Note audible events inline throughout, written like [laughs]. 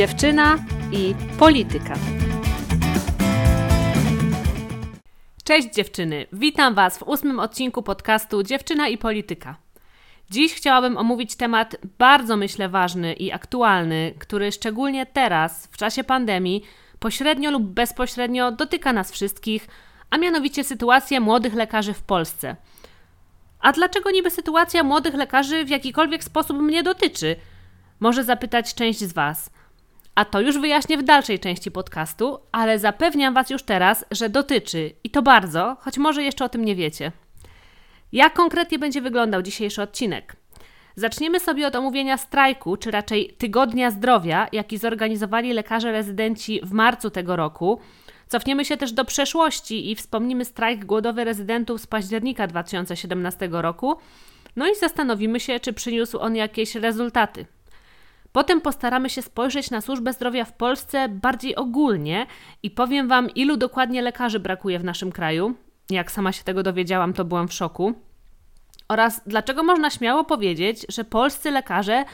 dziewczyna i polityka. Cześć dziewczyny, witam Was w ósmym odcinku podcastu Dziewczyna i polityka. Dziś chciałabym omówić temat bardzo myślę ważny i aktualny, który szczególnie teraz, w czasie pandemii, pośrednio lub bezpośrednio dotyka nas wszystkich, a mianowicie sytuację młodych lekarzy w Polsce. A dlaczego niby sytuacja młodych lekarzy w jakikolwiek sposób mnie dotyczy? Może zapytać część z Was. A to już wyjaśnię w dalszej części podcastu, ale zapewniam Was już teraz, że dotyczy i to bardzo, choć może jeszcze o tym nie wiecie. Jak konkretnie będzie wyglądał dzisiejszy odcinek? Zaczniemy sobie od omówienia strajku, czy raczej Tygodnia Zdrowia, jaki zorganizowali lekarze rezydenci w marcu tego roku. Cofniemy się też do przeszłości i wspomnimy strajk głodowy rezydentów z października 2017 roku. No i zastanowimy się, czy przyniósł on jakieś rezultaty. Potem postaramy się spojrzeć na służbę zdrowia w Polsce bardziej ogólnie i powiem Wam, ilu dokładnie lekarzy brakuje w naszym kraju. Jak sama się tego dowiedziałam, to byłam w szoku. Oraz dlaczego można śmiało powiedzieć, że polscy lekarze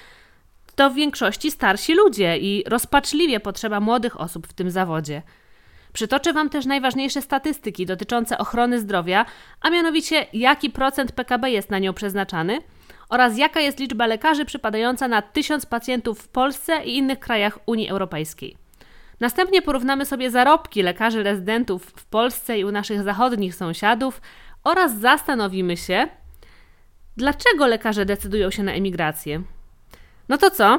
to w większości starsi ludzie i rozpaczliwie potrzeba młodych osób w tym zawodzie. Przytoczę Wam też najważniejsze statystyki dotyczące ochrony zdrowia, a mianowicie jaki procent PKB jest na nią przeznaczany oraz jaka jest liczba lekarzy przypadająca na 1000 pacjentów w Polsce i innych krajach Unii Europejskiej. Następnie porównamy sobie zarobki lekarzy rezydentów w Polsce i u naszych zachodnich sąsiadów oraz zastanowimy się, dlaczego lekarze decydują się na emigrację. No to co?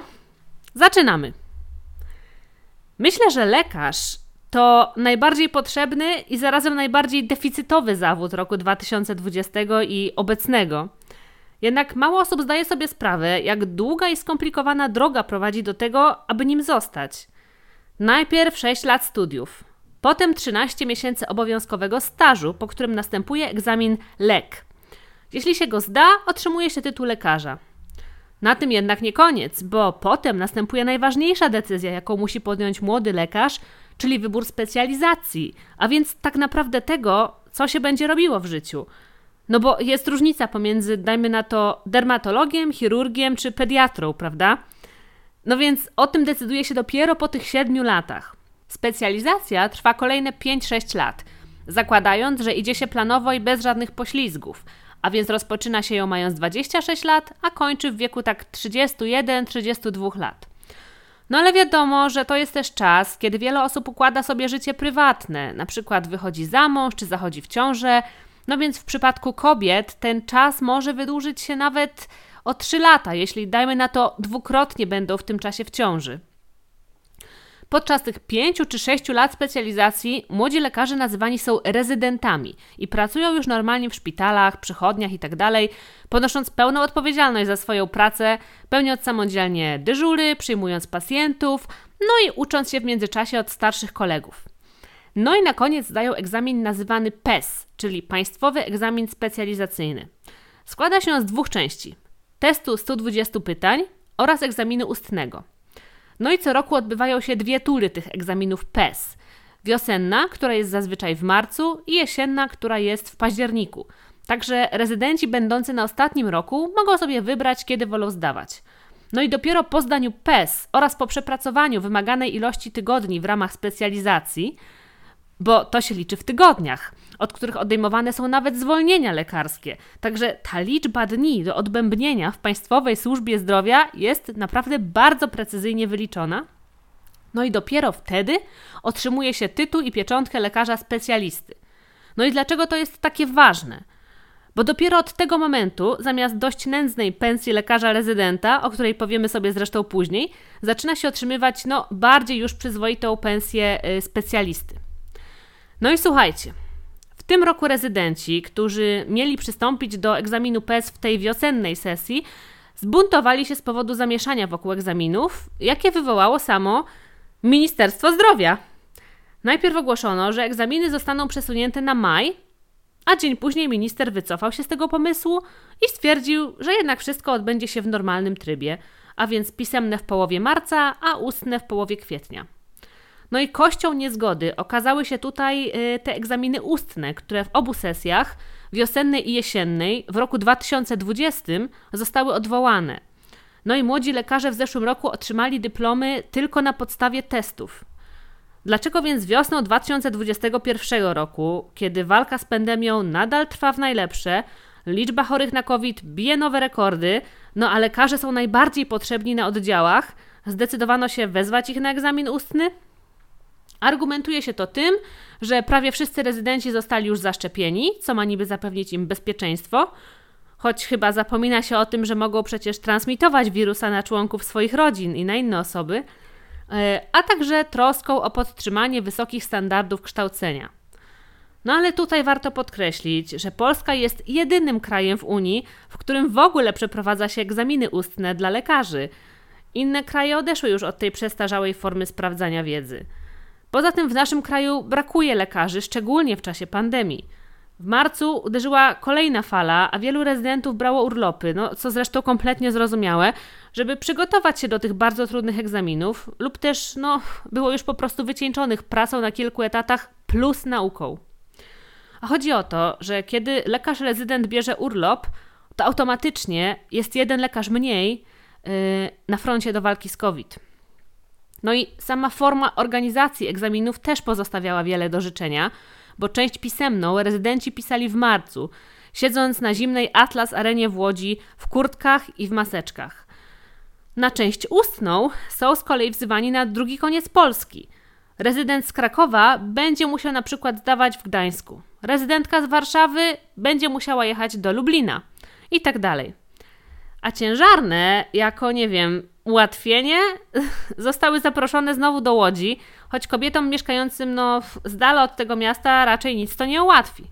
Zaczynamy. Myślę, że lekarz to najbardziej potrzebny i zarazem najbardziej deficytowy zawód roku 2020 i obecnego. Jednak mało osób zdaje sobie sprawę, jak długa i skomplikowana droga prowadzi do tego, aby nim zostać. Najpierw 6 lat studiów, potem 13 miesięcy obowiązkowego stażu, po którym następuje egzamin LEK. Jeśli się go zda, otrzymuje się tytuł lekarza. Na tym jednak nie koniec, bo potem następuje najważniejsza decyzja, jaką musi podjąć młody lekarz, czyli wybór specjalizacji, a więc tak naprawdę tego, co się będzie robiło w życiu. No bo jest różnica pomiędzy, dajmy na to, dermatologiem, chirurgiem czy pediatrą, prawda? No więc o tym decyduje się dopiero po tych siedmiu latach. Specjalizacja trwa kolejne 5-6 lat, zakładając, że idzie się planowo i bez żadnych poślizgów, a więc rozpoczyna się ją mając 26 lat, a kończy w wieku tak 31-32 lat. No ale wiadomo, że to jest też czas, kiedy wiele osób układa sobie życie prywatne, na przykład wychodzi za mąż czy zachodzi w ciążę, no więc w przypadku kobiet ten czas może wydłużyć się nawet o 3 lata, jeśli dajmy na to dwukrotnie będą w tym czasie w ciąży. Podczas tych pięciu czy sześciu lat specjalizacji młodzi lekarze nazywani są rezydentami i pracują już normalnie w szpitalach, przychodniach itd., tak ponosząc pełną odpowiedzialność za swoją pracę, pełniąc samodzielnie dyżury, przyjmując pacjentów, no i ucząc się w międzyczasie od starszych kolegów. No i na koniec zdają egzamin nazywany PES, czyli Państwowy Egzamin Specjalizacyjny. Składa się z dwóch części: testu 120 pytań oraz egzaminu ustnego. No i co roku odbywają się dwie tury tych egzaminów PES. Wiosenna, która jest zazwyczaj w marcu, i jesienna, która jest w październiku. Także rezydenci będący na ostatnim roku mogą sobie wybrać, kiedy wolą zdawać. No i dopiero po zdaniu PES oraz po przepracowaniu wymaganej ilości tygodni w ramach specjalizacji, bo to się liczy w tygodniach, od których odejmowane są nawet zwolnienia lekarskie. Także ta liczba dni do odbębnienia w Państwowej Służbie Zdrowia jest naprawdę bardzo precyzyjnie wyliczona. No i dopiero wtedy otrzymuje się tytuł i pieczątkę lekarza specjalisty. No i dlaczego to jest takie ważne? Bo dopiero od tego momentu, zamiast dość nędznej pensji lekarza rezydenta, o której powiemy sobie zresztą później, zaczyna się otrzymywać no, bardziej już przyzwoitą pensję y, specjalisty. No i słuchajcie, w tym roku rezydenci, którzy mieli przystąpić do egzaminu PES w tej wiosennej sesji, zbuntowali się z powodu zamieszania wokół egzaminów, jakie wywołało samo Ministerstwo Zdrowia. Najpierw ogłoszono, że egzaminy zostaną przesunięte na maj, a dzień później minister wycofał się z tego pomysłu i stwierdził, że jednak wszystko odbędzie się w normalnym trybie, a więc pisemne w połowie marca, a ustne w połowie kwietnia. No i kością niezgody okazały się tutaj y, te egzaminy ustne, które w obu sesjach, wiosennej i jesiennej, w roku 2020 zostały odwołane. No i młodzi lekarze w zeszłym roku otrzymali dyplomy tylko na podstawie testów. Dlaczego więc wiosną 2021 roku, kiedy walka z pandemią nadal trwa w najlepsze, liczba chorych na COVID bije nowe rekordy, no a lekarze są najbardziej potrzebni na oddziałach, zdecydowano się wezwać ich na egzamin ustny? Argumentuje się to tym, że prawie wszyscy rezydenci zostali już zaszczepieni, co ma niby zapewnić im bezpieczeństwo, choć chyba zapomina się o tym, że mogą przecież transmitować wirusa na członków swoich rodzin i na inne osoby, e, a także troską o podtrzymanie wysokich standardów kształcenia. No ale tutaj warto podkreślić, że Polska jest jedynym krajem w Unii, w którym w ogóle przeprowadza się egzaminy ustne dla lekarzy. Inne kraje odeszły już od tej przestarzałej formy sprawdzania wiedzy. Poza tym w naszym kraju brakuje lekarzy, szczególnie w czasie pandemii. W marcu uderzyła kolejna fala, a wielu rezydentów brało urlopy, no, co zresztą kompletnie zrozumiałe, żeby przygotować się do tych bardzo trudnych egzaminów, lub też no, było już po prostu wycieńczonych pracą na kilku etatach plus nauką. A chodzi o to, że kiedy lekarz rezydent bierze urlop, to automatycznie jest jeden lekarz mniej yy, na froncie do walki z COVID. No i sama forma organizacji egzaminów też pozostawiała wiele do życzenia, bo część pisemną rezydenci pisali w marcu, siedząc na zimnej Atlas Arenie w Łodzi w kurtkach i w maseczkach. Na część ustną są z kolei wzywani na drugi koniec Polski. Rezydent z Krakowa będzie musiał na przykład zdawać w Gdańsku. Rezydentka z Warszawy będzie musiała jechać do Lublina i tak dalej. A ciężarne, jako nie wiem, ułatwienie, [laughs] zostały zaproszone znowu do Łodzi, choć kobietom mieszkającym no, z dala od tego miasta raczej nic to nie ułatwi.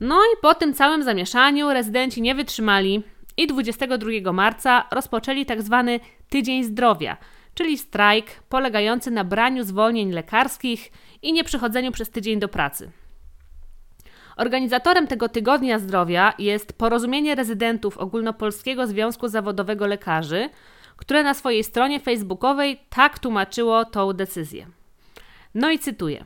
No i po tym całym zamieszaniu rezydenci nie wytrzymali i 22 marca rozpoczęli tak zwany Tydzień Zdrowia, czyli strajk polegający na braniu zwolnień lekarskich i nieprzychodzeniu przez tydzień do pracy. Organizatorem tego Tygodnia Zdrowia jest Porozumienie Rezydentów Ogólnopolskiego Związku Zawodowego Lekarzy, które na swojej stronie facebookowej tak tłumaczyło tą decyzję. No i cytuję.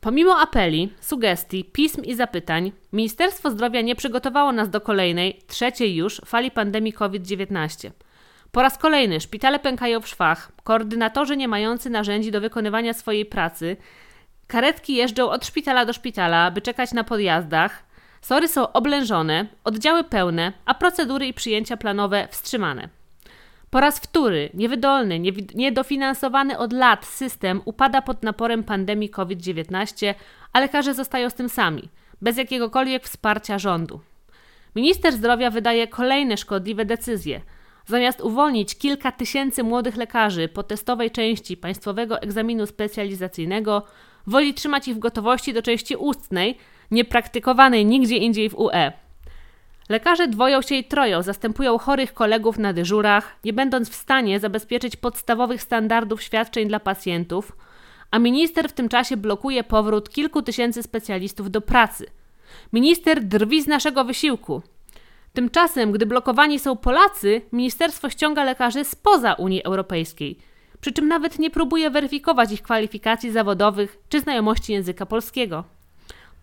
Pomimo apeli, sugestii, pism i zapytań, Ministerstwo Zdrowia nie przygotowało nas do kolejnej, trzeciej już fali pandemii COVID-19. Po raz kolejny szpitale pękają w szwach, koordynatorzy nie mający narzędzi do wykonywania swojej pracy, karetki jeżdżą od szpitala do szpitala, by czekać na podjazdach, sory są oblężone, oddziały pełne, a procedury i przyjęcia planowe wstrzymane. Po raz wtóry niewydolny, niedofinansowany od lat system upada pod naporem pandemii COVID-19, a lekarze zostają z tym sami, bez jakiegokolwiek wsparcia rządu. Minister zdrowia wydaje kolejne szkodliwe decyzje. Zamiast uwolnić kilka tysięcy młodych lekarzy po testowej części państwowego egzaminu specjalizacyjnego, woli trzymać ich w gotowości do części ustnej, niepraktykowanej nigdzie indziej w UE. Lekarze dwoją się i troją, zastępują chorych kolegów na dyżurach, nie będąc w stanie zabezpieczyć podstawowych standardów świadczeń dla pacjentów, a minister w tym czasie blokuje powrót kilku tysięcy specjalistów do pracy. Minister drwi z naszego wysiłku. Tymczasem, gdy blokowani są Polacy, ministerstwo ściąga lekarzy spoza Unii Europejskiej, przy czym nawet nie próbuje weryfikować ich kwalifikacji zawodowych czy znajomości języka polskiego.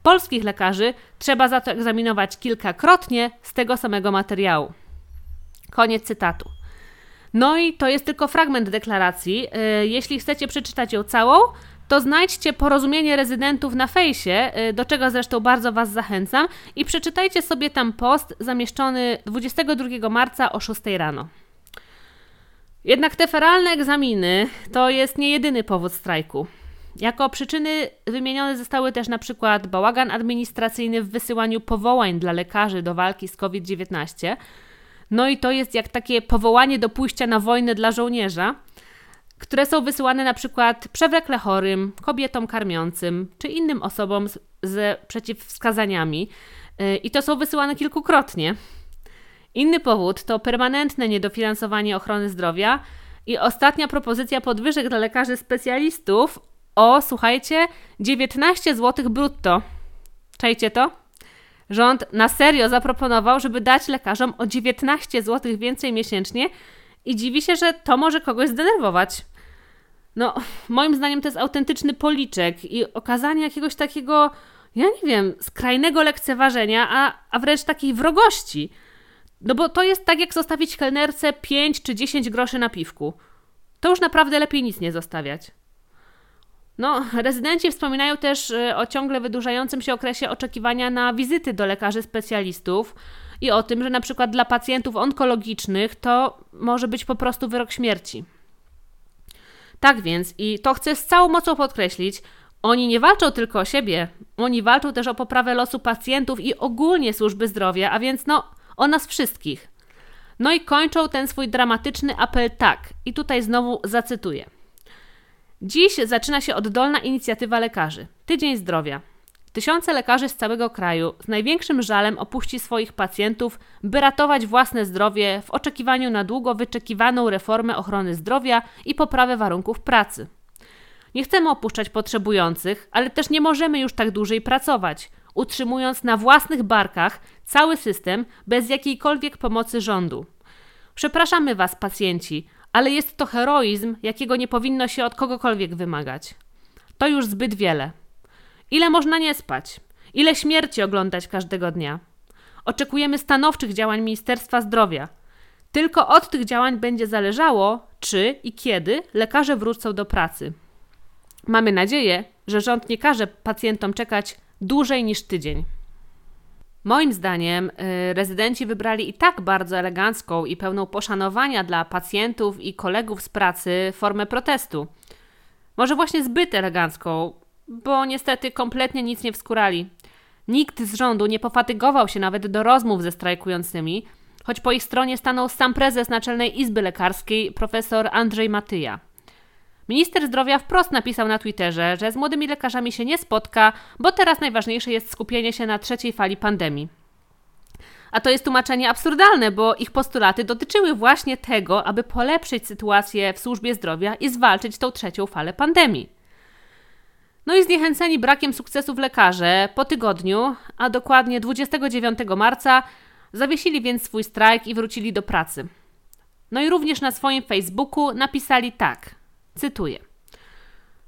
Polskich lekarzy trzeba za to egzaminować kilkakrotnie z tego samego materiału. Koniec cytatu. No i to jest tylko fragment deklaracji. Y, jeśli chcecie przeczytać ją całą, to znajdźcie porozumienie rezydentów na fejsie, y, do czego zresztą bardzo Was zachęcam, i przeczytajcie sobie tam post zamieszczony 22 marca o 6 rano. Jednak te feralne egzaminy to jest nie jedyny powód strajku. Jako przyczyny wymienione zostały też na przykład bałagan administracyjny w wysyłaniu powołań dla lekarzy do walki z COVID-19. No i to jest jak takie powołanie do pójścia na wojnę dla żołnierza, które są wysyłane na przykład przewlekle chorym, kobietom karmiącym czy innym osobom z, z przeciwwskazaniami. Y, I to są wysyłane kilkukrotnie. Inny powód to permanentne niedofinansowanie ochrony zdrowia i ostatnia propozycja podwyżek dla lekarzy specjalistów o, słuchajcie, 19 zł brutto. Czajcie to? Rząd na serio zaproponował, żeby dać lekarzom o 19 zł więcej miesięcznie i dziwi się, że to może kogoś zdenerwować. No, moim zdaniem to jest autentyczny policzek i okazanie jakiegoś takiego, ja nie wiem, skrajnego lekceważenia, a, a wręcz takiej wrogości. No bo to jest tak jak zostawić kelnerce 5 czy 10 groszy na piwku. To już naprawdę lepiej nic nie zostawiać. No, rezydenci wspominają też y, o ciągle wydłużającym się okresie oczekiwania na wizyty do lekarzy specjalistów i o tym, że na przykład dla pacjentów onkologicznych to może być po prostu wyrok śmierci. Tak więc, i to chcę z całą mocą podkreślić, oni nie walczą tylko o siebie, oni walczą też o poprawę losu pacjentów i ogólnie służby zdrowia, a więc no o nas wszystkich. No i kończą ten swój dramatyczny apel tak, i tutaj znowu zacytuję. Dziś zaczyna się oddolna inicjatywa lekarzy. Tydzień zdrowia. Tysiące lekarzy z całego kraju z największym żalem opuści swoich pacjentów, by ratować własne zdrowie w oczekiwaniu na długo wyczekiwaną reformę ochrony zdrowia i poprawę warunków pracy. Nie chcemy opuszczać potrzebujących, ale też nie możemy już tak dłużej pracować, utrzymując na własnych barkach cały system bez jakiejkolwiek pomocy rządu. Przepraszamy Was, pacjenci, ale jest to heroizm, jakiego nie powinno się od kogokolwiek wymagać. To już zbyt wiele. Ile można nie spać? Ile śmierci oglądać każdego dnia? Oczekujemy stanowczych działań Ministerstwa Zdrowia. Tylko od tych działań będzie zależało, czy i kiedy lekarze wrócą do pracy. Mamy nadzieję, że rząd nie każe pacjentom czekać dłużej niż tydzień. Moim zdaniem y, rezydenci wybrali i tak bardzo elegancką i pełną poszanowania dla pacjentów i kolegów z pracy formę protestu. Może właśnie zbyt elegancką, bo niestety kompletnie nic nie wskurali. Nikt z rządu nie pofatygował się nawet do rozmów ze strajkującymi, choć po ich stronie stanął sam prezes Naczelnej Izby Lekarskiej, profesor Andrzej Matyja. Minister zdrowia wprost napisał na Twitterze, że z młodymi lekarzami się nie spotka, bo teraz najważniejsze jest skupienie się na trzeciej fali pandemii. A to jest tłumaczenie absurdalne, bo ich postulaty dotyczyły właśnie tego, aby polepszyć sytuację w służbie zdrowia i zwalczyć tą trzecią falę pandemii. No i zniechęceni brakiem sukcesów lekarze po tygodniu, a dokładnie 29 marca, zawiesili więc swój strajk i wrócili do pracy. No i również na swoim Facebooku napisali tak: Cytuję.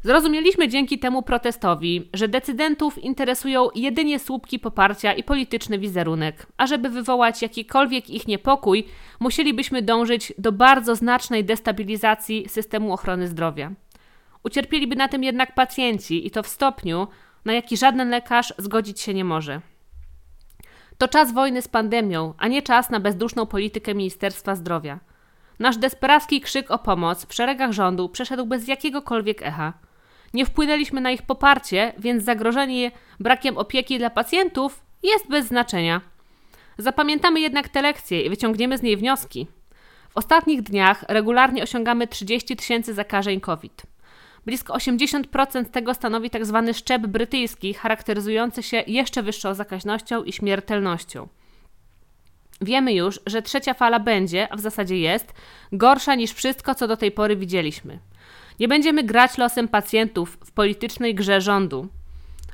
Zrozumieliśmy dzięki temu protestowi, że decydentów interesują jedynie słupki poparcia i polityczny wizerunek, a żeby wywołać jakikolwiek ich niepokój, musielibyśmy dążyć do bardzo znacznej destabilizacji systemu ochrony zdrowia. Ucierpieliby na tym jednak pacjenci i to w stopniu, na jaki żaden lekarz zgodzić się nie może. To czas wojny z pandemią, a nie czas na bezduszną politykę Ministerstwa Zdrowia. Nasz desperacki krzyk o pomoc w szeregach rządu przeszedł bez jakiegokolwiek echa. Nie wpłynęliśmy na ich poparcie, więc zagrożenie brakiem opieki dla pacjentów jest bez znaczenia. Zapamiętamy jednak tę lekcję i wyciągniemy z niej wnioski. W ostatnich dniach regularnie osiągamy 30 tysięcy zakażeń COVID. Blisko 80% tego stanowi tzw. Tak szczep brytyjski, charakteryzujący się jeszcze wyższą zakaźnością i śmiertelnością. Wiemy już, że trzecia fala będzie, a w zasadzie jest, gorsza niż wszystko, co do tej pory widzieliśmy. Nie będziemy grać losem pacjentów w politycznej grze rządu.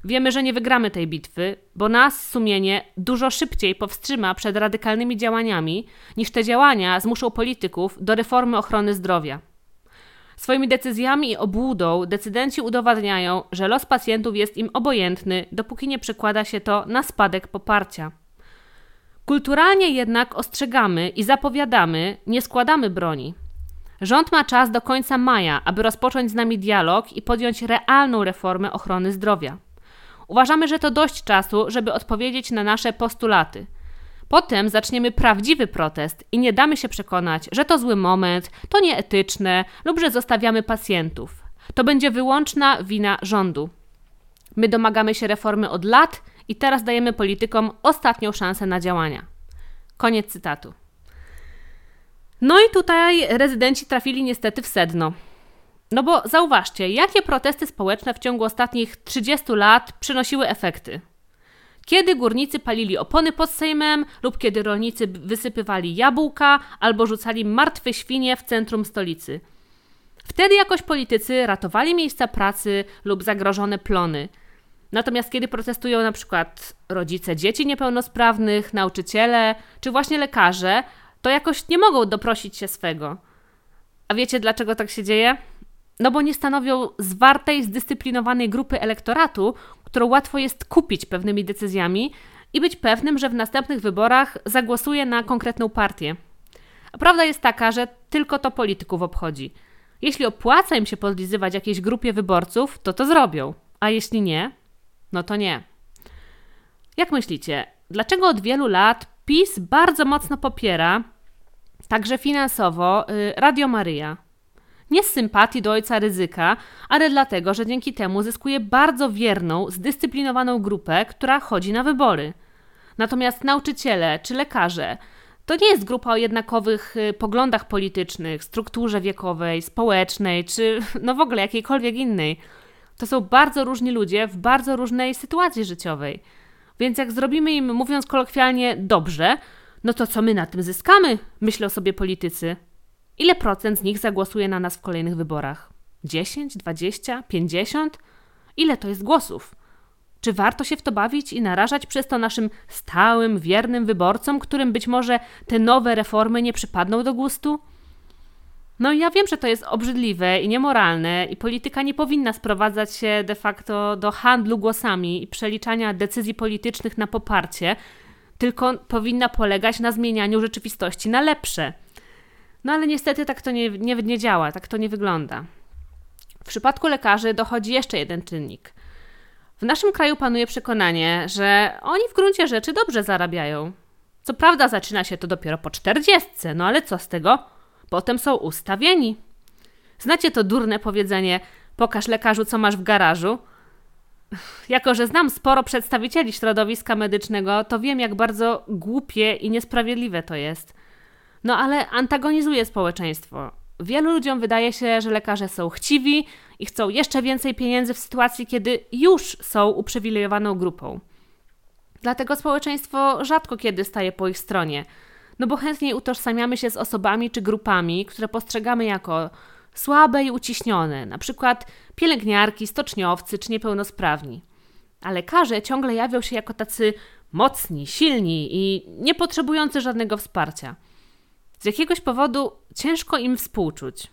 Wiemy, że nie wygramy tej bitwy, bo nas sumienie dużo szybciej powstrzyma przed radykalnymi działaniami, niż te działania zmuszą polityków do reformy ochrony zdrowia. Swoimi decyzjami i obłudą decydenci udowadniają, że los pacjentów jest im obojętny, dopóki nie przekłada się to na spadek poparcia. Kulturalnie jednak ostrzegamy i zapowiadamy, nie składamy broni. Rząd ma czas do końca maja, aby rozpocząć z nami dialog i podjąć realną reformę ochrony zdrowia. Uważamy, że to dość czasu, żeby odpowiedzieć na nasze postulaty. Potem zaczniemy prawdziwy protest i nie damy się przekonać, że to zły moment, to nieetyczne lub że zostawiamy pacjentów. To będzie wyłączna wina rządu. My domagamy się reformy od lat i teraz dajemy politykom ostatnią szansę na działania. Koniec cytatu. No i tutaj rezydenci trafili niestety w sedno. No bo zauważcie, jakie protesty społeczne w ciągu ostatnich 30 lat przynosiły efekty. Kiedy górnicy palili opony pod Sejmem, lub kiedy rolnicy wysypywali jabłka albo rzucali martwe świnie w centrum stolicy. Wtedy jakoś politycy ratowali miejsca pracy lub zagrożone plony – Natomiast kiedy protestują na przykład rodzice dzieci niepełnosprawnych, nauczyciele czy właśnie lekarze, to jakoś nie mogą doprosić się swego. A wiecie dlaczego tak się dzieje? No bo nie stanowią zwartej, zdyscyplinowanej grupy elektoratu, którą łatwo jest kupić pewnymi decyzjami i być pewnym, że w następnych wyborach zagłosuje na konkretną partię. A prawda jest taka, że tylko to polityków obchodzi. Jeśli opłaca im się podlizywać jakiejś grupie wyborców, to to zrobią, a jeśli nie, no to nie. Jak myślicie, dlaczego od wielu lat PiS bardzo mocno popiera, także finansowo, y, Radio Maryja? Nie z sympatii do ojca ryzyka, ale dlatego, że dzięki temu zyskuje bardzo wierną, zdyscyplinowaną grupę, która chodzi na wybory. Natomiast nauczyciele czy lekarze to nie jest grupa o jednakowych y, poglądach politycznych, strukturze wiekowej, społecznej czy no w ogóle jakiejkolwiek innej. To są bardzo różni ludzie w bardzo różnej sytuacji życiowej. Więc jak zrobimy im, mówiąc kolokwialnie, dobrze, no to co my na tym zyskamy? Myślą sobie politycy. Ile procent z nich zagłosuje na nas w kolejnych wyborach? 10, 20, 50? Ile to jest głosów? Czy warto się w to bawić i narażać przez to naszym stałym, wiernym wyborcom, którym być może te nowe reformy nie przypadną do gustu? No ja wiem, że to jest obrzydliwe i niemoralne i polityka nie powinna sprowadzać się de facto do handlu głosami i przeliczania decyzji politycznych na poparcie, tylko powinna polegać na zmienianiu rzeczywistości na lepsze. No ale niestety tak to nie, nie, nie działa, tak to nie wygląda. W przypadku lekarzy dochodzi jeszcze jeden czynnik. W naszym kraju panuje przekonanie, że oni w gruncie rzeczy dobrze zarabiają. Co prawda zaczyna się to dopiero po czterdziestce, no ale co z tego? Potem są ustawieni. Znacie to durne powiedzenie: pokaż lekarzu, co masz w garażu? Jako, że znam sporo przedstawicieli środowiska medycznego, to wiem, jak bardzo głupie i niesprawiedliwe to jest. No ale antagonizuje społeczeństwo. Wielu ludziom wydaje się, że lekarze są chciwi i chcą jeszcze więcej pieniędzy w sytuacji, kiedy już są uprzywilejowaną grupą. Dlatego społeczeństwo rzadko kiedy staje po ich stronie, no bo chętniej utożsamiamy się z osobami czy grupami, które postrzegamy jako słabe i uciśnione, na przykład pielęgniarki, stoczniowcy czy niepełnosprawni. A lekarze ciągle jawią się jako tacy mocni, silni i nie potrzebujący żadnego wsparcia. Z jakiegoś powodu ciężko im współczuć.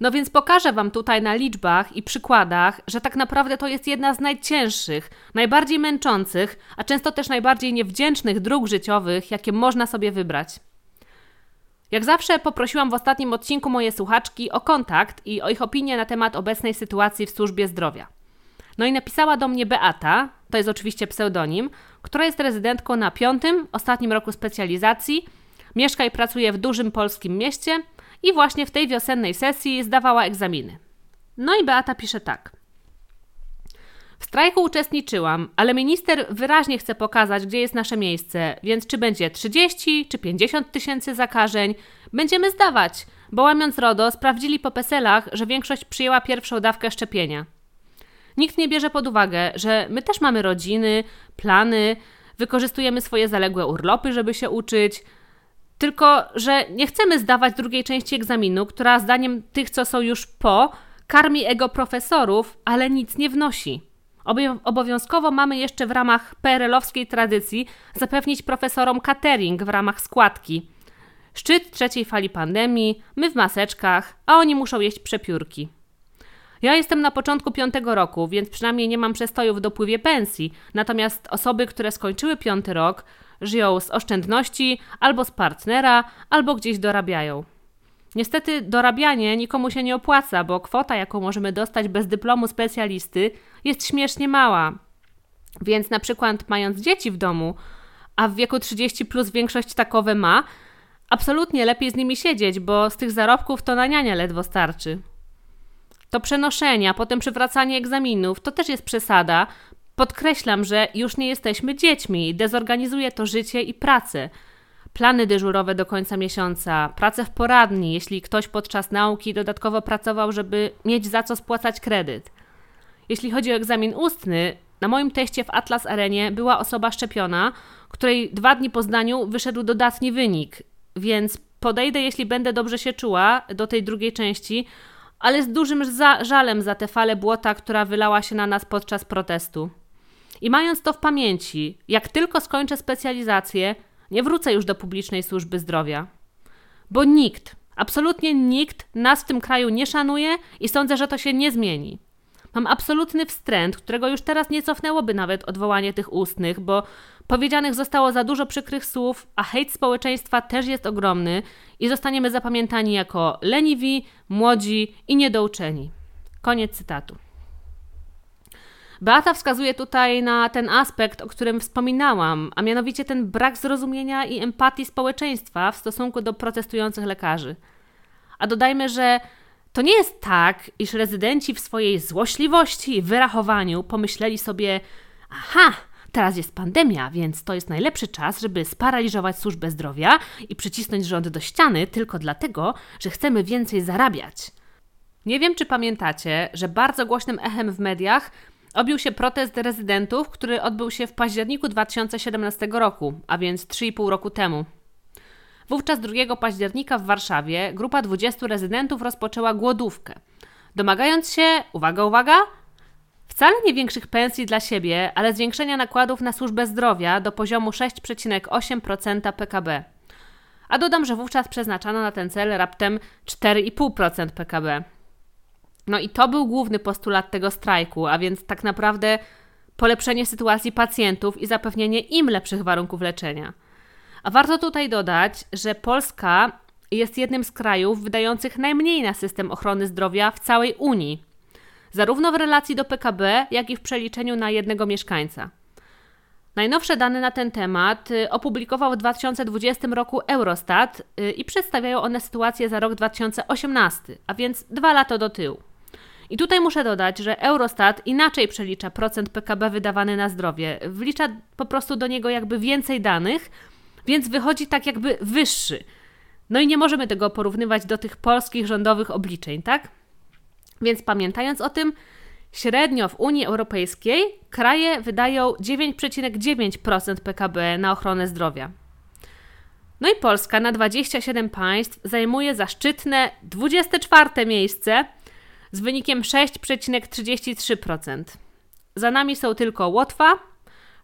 No więc pokażę Wam tutaj na liczbach i przykładach, że tak naprawdę to jest jedna z najcięższych, najbardziej męczących, a często też najbardziej niewdzięcznych dróg życiowych, jakie można sobie wybrać. Jak zawsze poprosiłam w ostatnim odcinku moje słuchaczki o kontakt i o ich opinię na temat obecnej sytuacji w służbie zdrowia. No i napisała do mnie Beata, to jest oczywiście pseudonim, która jest rezydentką na piątym, ostatnim roku specjalizacji, mieszka i pracuje w dużym polskim mieście i właśnie w tej wiosennej sesji zdawała egzaminy. No i Beata pisze tak. W strajku uczestniczyłam, ale minister wyraźnie chce pokazać, gdzie jest nasze miejsce, więc czy będzie 30 czy 50 tysięcy zakażeń, będziemy zdawać, bo łamiąc RODO sprawdzili po PESELach, że większość przyjęła pierwszą dawkę szczepienia. Nikt nie bierze pod uwagę, że my też mamy rodziny, plany, wykorzystujemy swoje zaległe urlopy, żeby się uczyć, tylko że nie chcemy zdawać drugiej części egzaminu, która zdaniem tych, co są już po, karmi ego profesorów, ale nic nie wnosi. Obowiązkowo mamy jeszcze w ramach PRL-owskiej tradycji zapewnić profesorom catering w ramach składki. Szczyt trzeciej fali pandemii, my w maseczkach, a oni muszą jeść przepiórki. Ja jestem na początku piątego roku, więc przynajmniej nie mam przestojów w dopływie pensji, natomiast osoby, które skończyły piąty rok, żyją z oszczędności albo z partnera, albo gdzieś dorabiają. Niestety dorabianie nikomu się nie opłaca, bo kwota, jaką możemy dostać bez dyplomu specjalisty, jest śmiesznie mała. Więc na przykład mając dzieci w domu, a w wieku 30 plus większość takowe ma, absolutnie lepiej z nimi siedzieć, bo z tych zarobków to na niania ledwo starczy. To przenoszenie, a potem przywracanie egzaminów to też jest przesada. Podkreślam, że już nie jesteśmy dziećmi, dezorganizuje to życie i pracę plany dyżurowe do końca miesiąca, pracę w poradni, jeśli ktoś podczas nauki dodatkowo pracował, żeby mieć za co spłacać kredyt. Jeśli chodzi o egzamin ustny, na moim teście w Atlas Arenie była osoba szczepiona, której dwa dni po zdaniu wyszedł dodatni wynik, więc podejdę, jeśli będę dobrze się czuła, do tej drugiej części, ale z dużym żalem za tę falę błota, która wylała się na nas podczas protestu. I mając to w pamięci, jak tylko skończę specjalizację, nie wrócę już do publicznej służby zdrowia. Bo nikt, absolutnie nikt nas w tym kraju nie szanuje i sądzę, że to się nie zmieni. Mam absolutny wstręt, którego już teraz nie cofnęłoby nawet odwołanie tych ustnych, bo powiedzianych zostało za dużo przykrych słów, a hejt społeczeństwa też jest ogromny i zostaniemy zapamiętani jako leniwi, młodzi i niedouczeni. Koniec cytatu. Beata wskazuje tutaj na ten aspekt, o którym wspominałam, a mianowicie ten brak zrozumienia i empatii społeczeństwa w stosunku do protestujących lekarzy. A dodajmy, że to nie jest tak, iż rezydenci w swojej złośliwości i wyrachowaniu pomyśleli sobie: Aha, teraz jest pandemia, więc to jest najlepszy czas, żeby sparaliżować służbę zdrowia i przycisnąć rząd do ściany tylko dlatego, że chcemy więcej zarabiać. Nie wiem, czy pamiętacie, że bardzo głośnym echem w mediach obił się protest rezydentów, który odbył się w październiku 2017 roku, a więc 3,5 roku temu. Wówczas 2 października w Warszawie grupa 20 rezydentów rozpoczęła głodówkę, domagając się, uwaga, uwaga, wcale nie większych pensji dla siebie, ale zwiększenia nakładów na służbę zdrowia do poziomu 6,8% PKB. A dodam, że wówczas przeznaczano na ten cel raptem 4,5% PKB. No i to był główny postulat tego strajku, a więc tak naprawdę polepszenie sytuacji pacjentów i zapewnienie im lepszych warunków leczenia. A warto tutaj dodać, że Polska jest jednym z krajów wydających najmniej na system ochrony zdrowia w całej Unii, zarówno w relacji do PKB, jak i w przeliczeniu na jednego mieszkańca. Najnowsze dane na ten temat y, opublikował w 2020 roku Eurostat y, i przedstawiają one sytuację za rok 2018, a więc dwa lata do tyłu. I tutaj muszę dodać, że Eurostat inaczej przelicza procent PKB wydawany na zdrowie. Wlicza po prostu do niego jakby więcej danych, więc wychodzi tak jakby wyższy. No i nie możemy tego porównywać do tych polskich rządowych obliczeń, tak? Więc pamiętając o tym, średnio w Unii Europejskiej kraje wydają 9,9% PKB na ochronę zdrowia. No i Polska na 27 państw zajmuje zaszczytne 24 miejsce z wynikiem 6,33%. Za nami są tylko Łotwa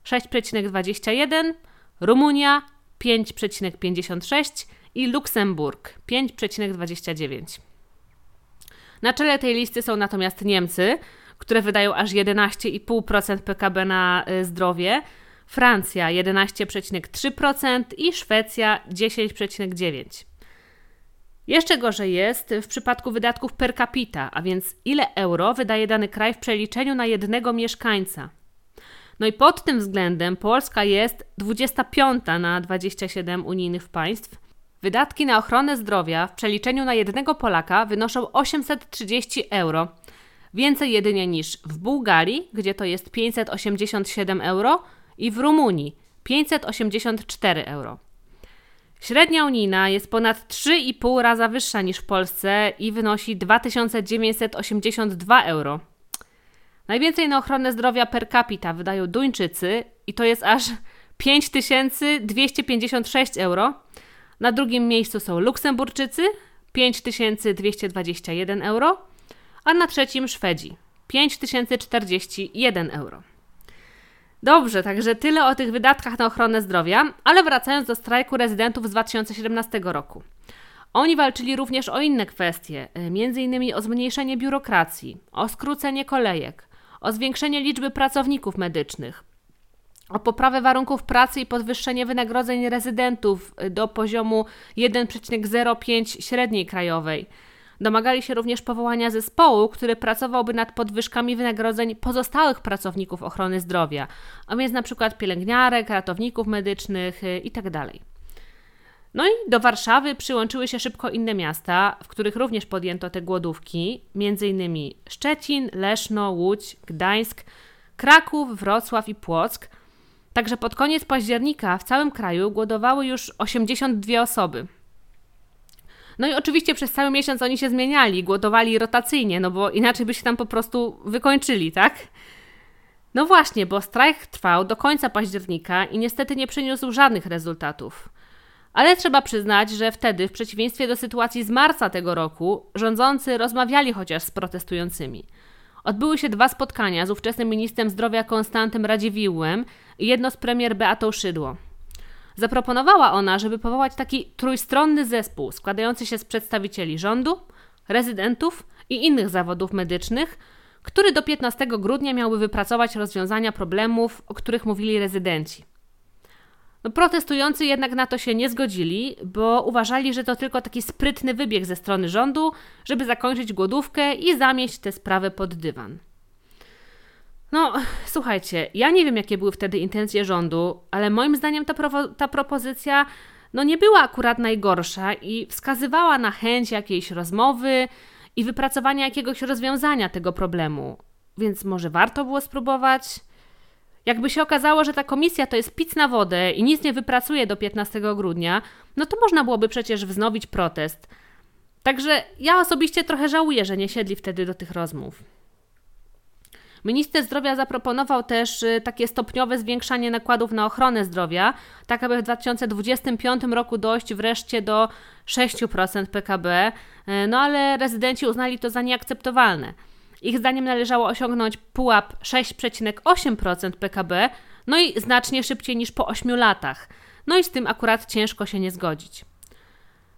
6,21%, Rumunia 5,56 i Luksemburg 5,29. Na czele tej listy są natomiast Niemcy, które wydają aż 11,5% PKB na y, zdrowie, Francja 11,3% i Szwecja 10,9%. Jeszcze gorzej jest w przypadku wydatków per capita, a więc ile euro wydaje dany kraj w przeliczeniu na jednego mieszkańca. No i pod tym względem Polska jest 25 na 27 unijnych państw. Wydatki na ochronę zdrowia w przeliczeniu na jednego Polaka wynoszą 830 euro. Więcej jedynie niż w Bułgarii, gdzie to jest 587 euro, i w Rumunii 584 euro. Średnia unijna jest ponad 3,5 raza wyższa niż w Polsce i wynosi 2982 euro. Najwięcej na ochronę zdrowia per capita wydają Duńczycy i to jest aż 5256 euro. Na drugim miejscu są Luksemburczycy 5221 euro, a na trzecim Szwedzi 5041 euro. Dobrze, także tyle o tych wydatkach na ochronę zdrowia, ale wracając do strajku rezydentów z 2017 roku. Oni walczyli również o inne kwestie, m.in. o zmniejszenie biurokracji, o skrócenie kolejek, o zwiększenie liczby pracowników medycznych, o poprawę warunków pracy i podwyższenie wynagrodzeń rezydentów do poziomu 1,05 średniej krajowej. Domagali się również powołania zespołu, który pracowałby nad podwyżkami wynagrodzeń pozostałych pracowników ochrony zdrowia, a więc przykład pielęgniarek, ratowników medycznych itd. Tak no i do Warszawy przyłączyły się szybko inne miasta, w których również podjęto te głodówki, m.in. Szczecin, Leszno, Łódź, Gdańsk, Kraków, Wrocław i Płock. Także pod koniec października w całym kraju głodowały już 82 osoby. No i oczywiście przez cały miesiąc oni się zmieniali, głodowali rotacyjnie, no bo inaczej by się tam po prostu wykończyli, tak? No właśnie, bo strajk trwał do końca października i niestety nie przyniósł żadnych rezultatów. Ale trzeba przyznać, że wtedy, w przeciwieństwie do sytuacji z marca tego roku, rządzący rozmawiali chociaż z protestującymi. Odbyły się dwa spotkania z ówczesnym ministrem zdrowia Konstantym Radziwiłłem i jedno z premier Beatą Szydło. Zaproponowała ona, żeby powołać taki trójstronny zespół składający się z przedstawicieli rządu, rezydentów i innych zawodów medycznych, który do 15 grudnia miałby wypracować rozwiązania problemów, o których mówili rezydenci. No, protestujący jednak na to się nie zgodzili, bo uważali, że to tylko taki sprytny wybieg ze strony rządu, żeby zakończyć głodówkę i zamieść tę sprawę pod dywan. No, [laughs] słuchajcie, ja nie wiem, jakie były wtedy intencje rządu, ale moim zdaniem ta, ta propozycja no, nie była akurat najgorsza i wskazywała na chęć jakiejś rozmowy i wypracowania jakiegoś rozwiązania tego problemu. Więc może warto było spróbować? Jakby się okazało, że ta komisja to jest pic na wodę i nic nie wypracuje do 15 grudnia, no to można byłoby przecież wznowić protest. Także ja osobiście trochę żałuję, że nie siedli wtedy do tych rozmów. Minister zdrowia zaproponował też y, takie stopniowe zwiększanie nakładów na ochronę zdrowia, tak aby w 2025 roku dojść wreszcie do 6% PKB, y, no ale rezydenci uznali to za nieakceptowalne. Ich zdaniem należało osiągnąć pułap 6,8% PKB, no i znacznie szybciej niż po 8 latach. No i z tym akurat ciężko się nie zgodzić.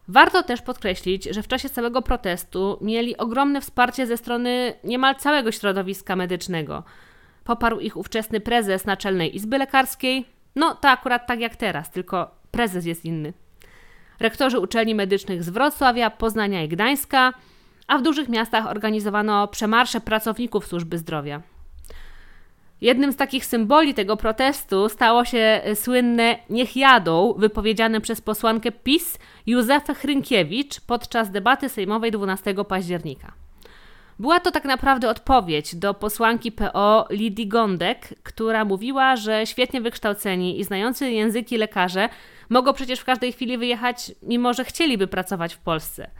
Warto też podkreślić, że w czasie całego protestu mieli ogromne wsparcie ze strony niemal całego środowiska medycznego. Poparł ich ówczesny prezes Naczelnej Izby Lekarskiej. No, to akurat tak jak teraz, tylko prezes jest inny. Rektorzy uczelni medycznych z Wrocławia, Poznania i Gdańska, a w dużych miastach organizowano przemarsze pracowników służby zdrowia. Jednym z takich symboli tego protestu stało się e, słynne Niech jadą, wypowiedziane przez posłankę PiS Józefę Hrynkiewicz podczas debaty sejmowej 12 października. Była to tak naprawdę odpowiedź do posłanki PO Lidii Gondek, która mówiła, że świetnie wykształceni i znający języki lekarze mogą przecież w każdej chwili wyjechać, mimo że chcieliby pracować w Polsce.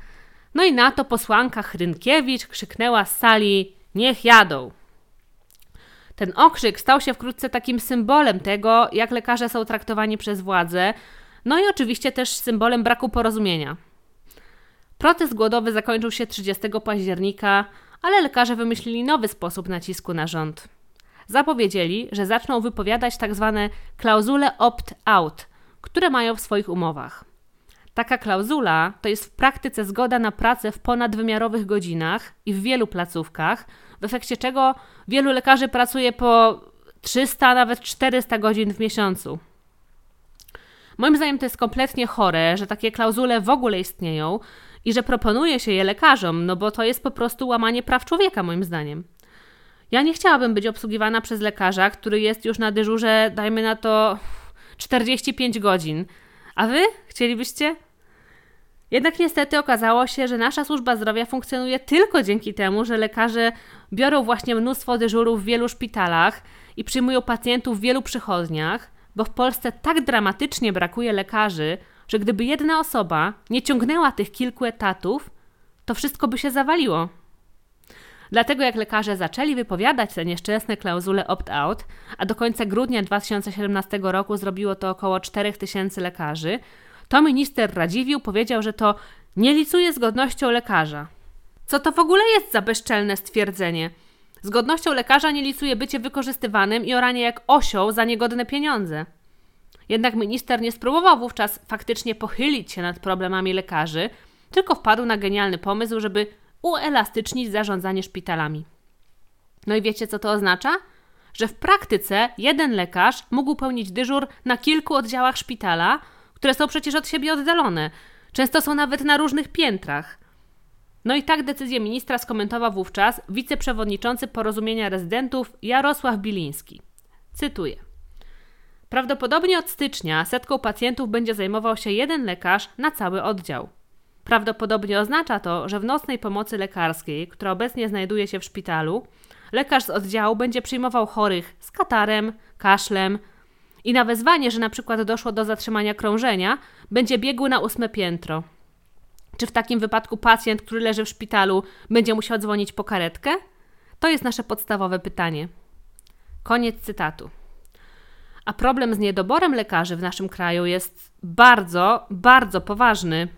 No i na to posłanka Hrynkiewicz krzyknęła z sali: Niech jadą! Ten okrzyk stał się wkrótce takim symbolem tego, jak lekarze są traktowani przez władze, no i oczywiście też symbolem braku porozumienia. Protest głodowy zakończył się 30 października, ale lekarze wymyślili nowy sposób nacisku na rząd. Zapowiedzieli, że zaczną wypowiadać tzw. Tak klauzule opt-out, które mają w swoich umowach. Taka klauzula to jest w praktyce zgoda na pracę w ponadwymiarowych godzinach i w wielu placówkach, w efekcie czego wielu lekarzy pracuje po 300, nawet 400 godzin w miesiącu. Moim zdaniem to jest kompletnie chore, że takie klauzule w ogóle istnieją i że proponuje się je lekarzom, no bo to jest po prostu łamanie praw człowieka, moim zdaniem. Ja nie chciałabym być obsługiwana przez lekarza, który jest już na dyżurze, dajmy na to 45 godzin. A wy chcielibyście? Jednak niestety okazało się, że nasza służba zdrowia funkcjonuje tylko dzięki temu, że lekarze biorą właśnie mnóstwo dyżurów w wielu szpitalach i przyjmują pacjentów w wielu przychodniach, bo w Polsce tak dramatycznie brakuje lekarzy, że gdyby jedna osoba nie ciągnęła tych kilku etatów, to wszystko by się zawaliło. Dlatego jak lekarze zaczęli wypowiadać te nieszczęsne klauzule opt-out, a do końca grudnia 2017 roku zrobiło to około 4000 lekarzy, to minister Radziwiłł powiedział, że to nie licuje z godnością lekarza. Co to w ogóle jest za bezczelne stwierdzenie? Z godnością lekarza nie licuje bycie wykorzystywanym i oranie jak osioł za niegodne pieniądze. Jednak minister nie spróbował wówczas faktycznie pochylić się nad problemami lekarzy, tylko wpadł na genialny pomysł, żeby uelastycznić zarządzanie szpitalami. No i wiecie, co to oznacza? Że w praktyce jeden lekarz mógł pełnić dyżur na kilku oddziałach szpitala, które są przecież od siebie oddalone. Często są nawet na różnych piętrach. No i tak decyzję ministra skomentował wówczas wiceprzewodniczący porozumienia rezydentów Jarosław Biliński. Cytuję. Prawdopodobnie od stycznia setką pacjentów będzie zajmował się jeden lekarz na cały oddział. Prawdopodobnie oznacza to, że w nocnej pomocy lekarskiej, która obecnie znajduje się w szpitalu, lekarz z oddziału będzie przyjmował chorych z katarem, kaszlem, i na wezwanie, że na przykład doszło do zatrzymania krążenia, będzie biegł na ósme piętro. Czy w takim wypadku pacjent, który leży w szpitalu, będzie musiał dzwonić po karetkę? To jest nasze podstawowe pytanie. Koniec cytatu. A problem z niedoborem lekarzy w naszym kraju jest bardzo, bardzo poważny.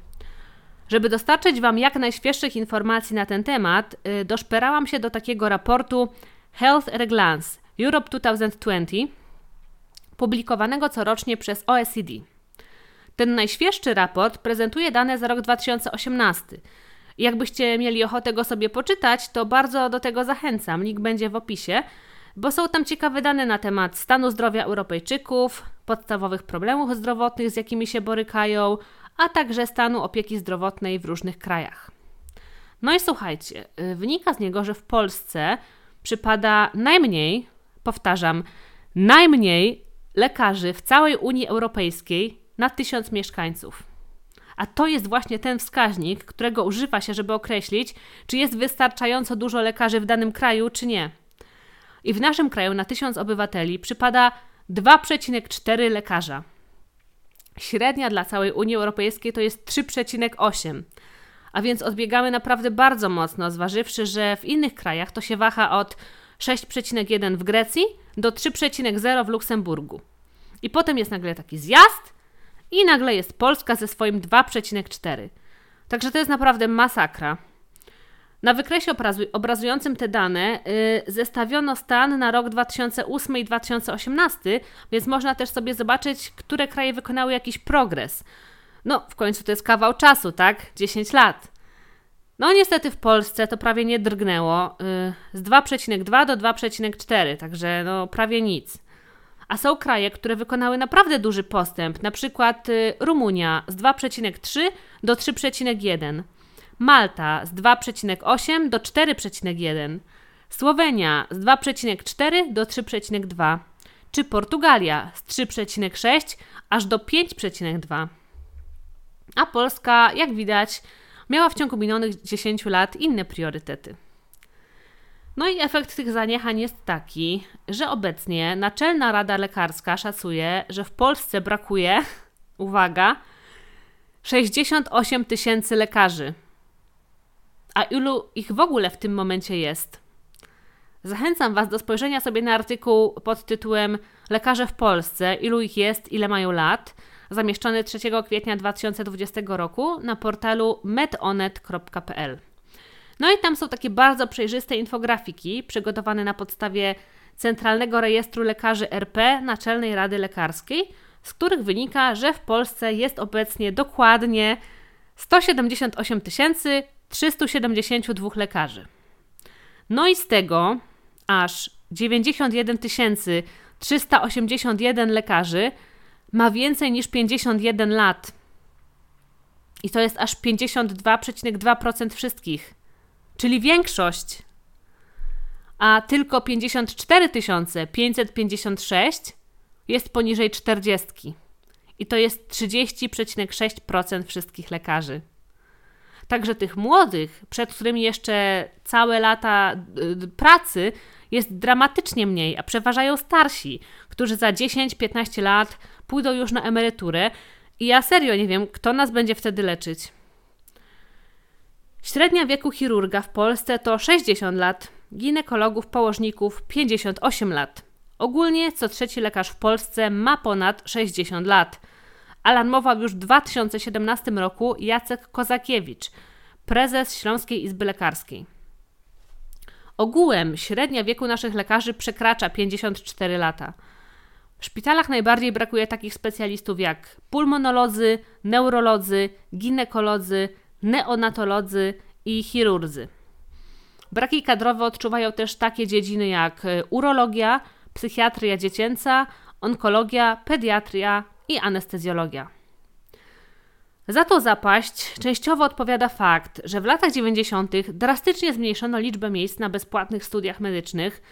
Żeby dostarczyć Wam jak najświeższych informacji na ten temat, y, doszperałam się do takiego raportu Health at a Glance Europe 2020, publikowanego corocznie przez OECD. Ten najświeższy raport prezentuje dane za rok 2018 Jakbyście mieli ochotę go sobie poczytać, to bardzo do tego zachęcam. Link będzie w opisie, bo są tam ciekawe dane na temat stanu zdrowia Europejczyków, podstawowych problemów zdrowotnych, z jakimi się borykają, a także stanu opieki zdrowotnej w różnych krajach. No i słuchajcie, y, wynika z niego, że w Polsce przypada najmniej, powtarzam, najmniej lekarzy w całej Unii Europejskiej na tysiąc mieszkańców. A to jest właśnie ten wskaźnik, którego używa się, żeby określić, czy jest wystarczająco dużo lekarzy w danym kraju, czy nie. I w naszym kraju na tysiąc obywateli przypada 2,4 lekarza. Średnia dla całej Unii Europejskiej to jest 3,8. A więc odbiegamy naprawdę bardzo mocno, zważywszy, że w innych krajach to się waha od 6,1 w Grecji do 3,0 w Luksemburgu. I potem jest nagle taki zjazd i nagle jest Polska ze swoim 2,4. Także to jest naprawdę masakra. Na wykresie obrazującym te dane yy, zestawiono stan na rok 2008 i 2018, więc można też sobie zobaczyć, które kraje wykonały jakiś progres. No, w końcu to jest kawał czasu, tak? 10 lat. No, niestety w Polsce to prawie nie drgnęło. Yy, z 2,2 do 2,4, także no prawie nic. A są kraje, które wykonały naprawdę duży postęp, na przykład yy, Rumunia z 2,3 do 3,1. Malta z 2,8 do 4,1, Słowenia z 2,4 do 3,2, czy Portugalia z 3,6 aż do 5,2. A Polska, jak widać, miała w ciągu minionych 10 lat inne priorytety. No i efekt tych zaniechań jest taki, że obecnie Naczelna Rada Lekarska szacuje, że w Polsce brakuje, [laughs] uwaga, 68 tysięcy lekarzy. A ilu ich w ogóle w tym momencie jest? Zachęcam Was do spojrzenia sobie na artykuł pod tytułem Lekarze w Polsce, ilu ich jest, ile mają lat, zamieszczony 3 kwietnia 2020 roku na portalu medonet.pl. No i tam są takie bardzo przejrzyste infografiki przygotowane na podstawie Centralnego Rejestru Lekarzy RP Naczelnej Rady Lekarskiej, z których wynika, że w Polsce jest obecnie dokładnie 178 372 lekarzy. No i z tego aż 91 381 lekarzy ma więcej niż 51 lat. I to jest aż 52,2% wszystkich, czyli większość. A tylko 54 556 jest poniżej 40. I to jest 30,6% wszystkich lekarzy. Także tych młodych, przed którymi jeszcze całe lata y, pracy, jest dramatycznie mniej, a przeważają starsi, którzy za 10-15 lat pójdą już na emeryturę i ja serio nie wiem, kto nas będzie wtedy leczyć. Średnia wieku chirurga w Polsce to 60 lat, ginekologów, położników 58 lat. Ogólnie co trzeci lekarz w Polsce ma ponad 60 lat. Alarmował już w 2017 roku Jacek Kozakiewicz, prezes Śląskiej Izby Lekarskiej. Ogółem średnia wieku naszych lekarzy przekracza 54 lata. W szpitalach najbardziej brakuje takich specjalistów jak pulmonolodzy, neurolodzy, ginekolodzy, neonatolodzy i chirurdzy. Braki kadrowe odczuwają też takie dziedziny jak urologia, psychiatria dziecięca, onkologia, pediatria i anestezjologia. Za to zapaść częściowo odpowiada fakt, że w latach 90. drastycznie zmniejszono liczbę miejsc na bezpłatnych studiach medycznych.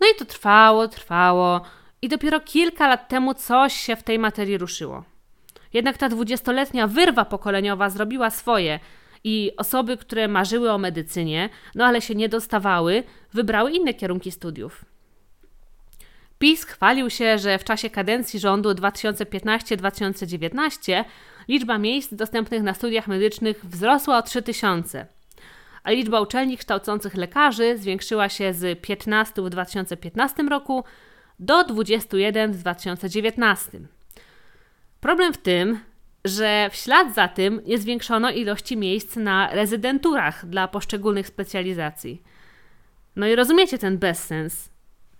No i to trwało, trwało, i dopiero kilka lat temu coś się w tej materii ruszyło. Jednak ta dwudziestoletnia wyrwa pokoleniowa zrobiła swoje i osoby, które marzyły o medycynie, no ale się nie dostawały, wybrały inne kierunki studiów. PiS chwalił się, że w czasie kadencji rządu 2015-2019 liczba miejsc dostępnych na studiach medycznych wzrosła o 3000, a liczba uczelni kształcących lekarzy zwiększyła się z 15 w 2015 roku do 21 w 2019. Problem w tym, że w ślad za tym nie zwiększono ilości miejsc na rezydenturach dla poszczególnych specjalizacji. No i rozumiecie ten bezsens.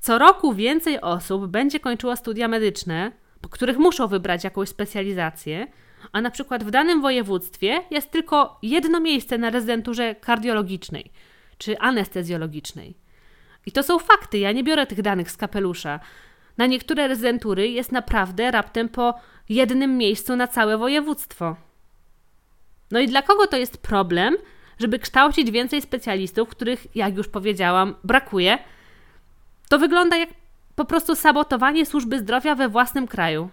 Co roku więcej osób będzie kończyło studia medyczne, po których muszą wybrać jakąś specjalizację, a na przykład w danym województwie jest tylko jedno miejsce na rezydenturze kardiologicznej czy anestezjologicznej. I to są fakty, ja nie biorę tych danych z kapelusza. Na niektóre rezydentury jest naprawdę raptem po jednym miejscu na całe województwo. No i dla kogo to jest problem, żeby kształcić więcej specjalistów, których, jak już powiedziałam, brakuje? To wygląda jak po prostu sabotowanie służby zdrowia we własnym kraju.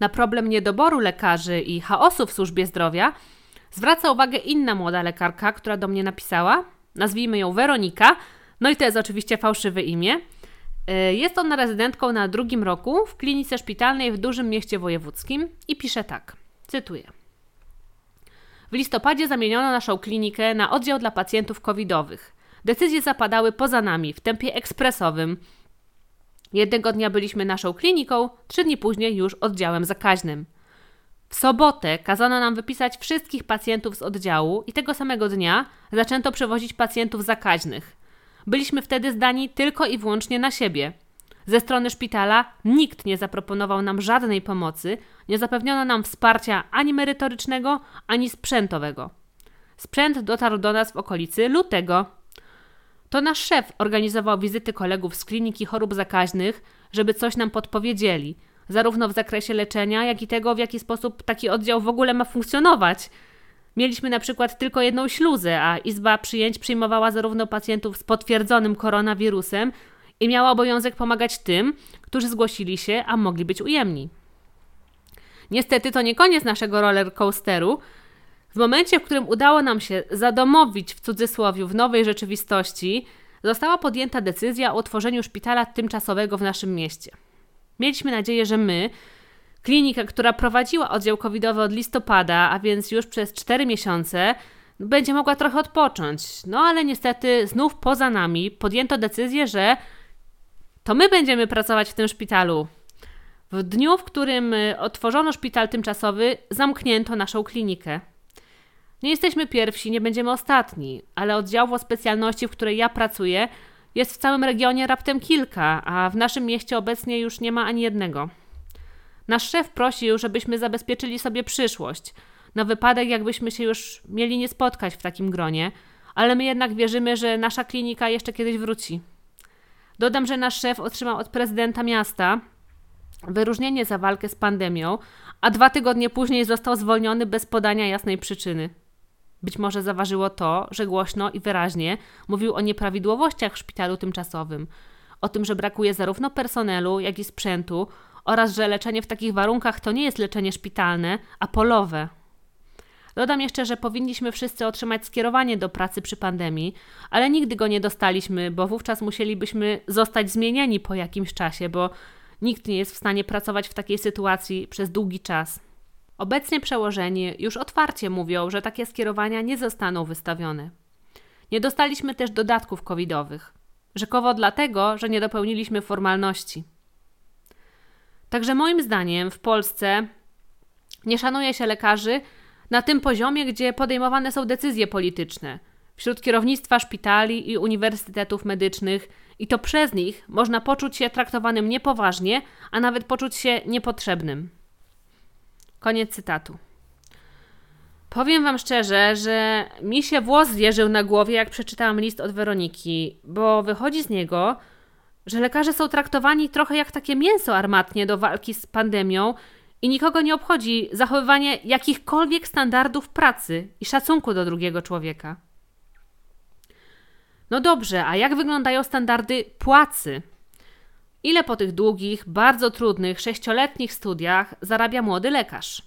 Na problem niedoboru lekarzy i chaosu w służbie zdrowia zwraca uwagę inna młoda lekarka, która do mnie napisała. Nazwijmy ją Weronika. No i to jest oczywiście fałszywe imię. E, jest ona rezydentką na drugim roku w klinice szpitalnej w dużym mieście wojewódzkim i pisze tak. Cytuję. W listopadzie zamieniono naszą klinikę na oddział dla pacjentów covidowych. Decyzje zapadały poza nami w tempie ekspresowym. Jednego dnia byliśmy naszą kliniką, trzy dni później już oddziałem zakaźnym. W sobotę kazano nam wypisać wszystkich pacjentów z oddziału i tego samego dnia zaczęto przewozić pacjentów zakaźnych. Byliśmy wtedy zdani tylko i wyłącznie na siebie. Ze strony szpitala nikt nie zaproponował nam żadnej pomocy, nie zapewniono nam wsparcia ani merytorycznego, ani sprzętowego. Sprzęt dotarł do nas w okolicy lutego. To nasz szef organizował wizyty kolegów z kliniki chorób zakaźnych, żeby coś nam podpowiedzieli, zarówno w zakresie leczenia, jak i tego, w jaki sposób taki oddział w ogóle ma funkcjonować. Mieliśmy na przykład tylko jedną śluzę, a izba przyjęć przyjmowała zarówno pacjentów z potwierdzonym koronawirusem i miała obowiązek pomagać tym, którzy zgłosili się, a mogli być ujemni. Niestety to nie koniec naszego roller coasteru. W momencie, w którym udało nam się zadomowić w cudzysłowie w nowej rzeczywistości, została podjęta decyzja o utworzeniu szpitala tymczasowego w naszym mieście. Mieliśmy nadzieję, że my, klinika, która prowadziła oddział covidowy od listopada, a więc już przez 4 miesiące, będzie mogła trochę odpocząć. No ale niestety znów poza nami podjęto decyzję, że to my będziemy pracować w tym szpitalu. W dniu, w którym y, otworzono szpital tymczasowy, zamknięto naszą klinikę. Nie jesteśmy pierwsi, nie będziemy ostatni, ale oddziałów o specjalności, w której ja pracuję, jest w całym regionie raptem kilka, a w naszym mieście obecnie już nie ma ani jednego. Nasz szef prosił, żebyśmy zabezpieczyli sobie przyszłość, na wypadek, jakbyśmy się już mieli nie spotkać w takim gronie, ale my jednak wierzymy, że nasza klinika jeszcze kiedyś wróci. Dodam, że nasz szef otrzymał od prezydenta miasta wyróżnienie za walkę z pandemią, a dwa tygodnie później został zwolniony bez podania jasnej przyczyny. Być może zaważyło to, że głośno i wyraźnie mówił o nieprawidłowościach w szpitalu tymczasowym, o tym, że brakuje zarówno personelu, jak i sprzętu oraz że leczenie w takich warunkach to nie jest leczenie szpitalne, a polowe. Dodam jeszcze, że powinniśmy wszyscy otrzymać skierowanie do pracy przy pandemii, ale nigdy go nie dostaliśmy, bo wówczas musielibyśmy zostać zmienieni po jakimś czasie, bo nikt nie jest w stanie pracować w takiej sytuacji przez długi czas. Obecnie przełożeni już otwarcie mówią, że takie skierowania nie zostaną wystawione. Nie dostaliśmy też dodatków covidowych. Rzekowo dlatego, że nie dopełniliśmy formalności. Także moim zdaniem w Polsce nie szanuje się lekarzy na tym poziomie, gdzie podejmowane są decyzje polityczne wśród kierownictwa szpitali i uniwersytetów medycznych, i to przez nich można poczuć się traktowanym niepoważnie, a nawet poczuć się niepotrzebnym. Koniec cytatu. Powiem Wam szczerze, że mi się włos zjeżył na głowie, jak przeczytałam list od Weroniki, bo wychodzi z niego, że lekarze są traktowani trochę jak takie mięso armatnie do walki z pandemią i nikogo nie obchodzi zachowywanie jakichkolwiek standardów pracy i szacunku do drugiego człowieka. No dobrze, a jak wyglądają standardy płacy? Ile po tych długich, bardzo trudnych, sześcioletnich studiach zarabia młody lekarz?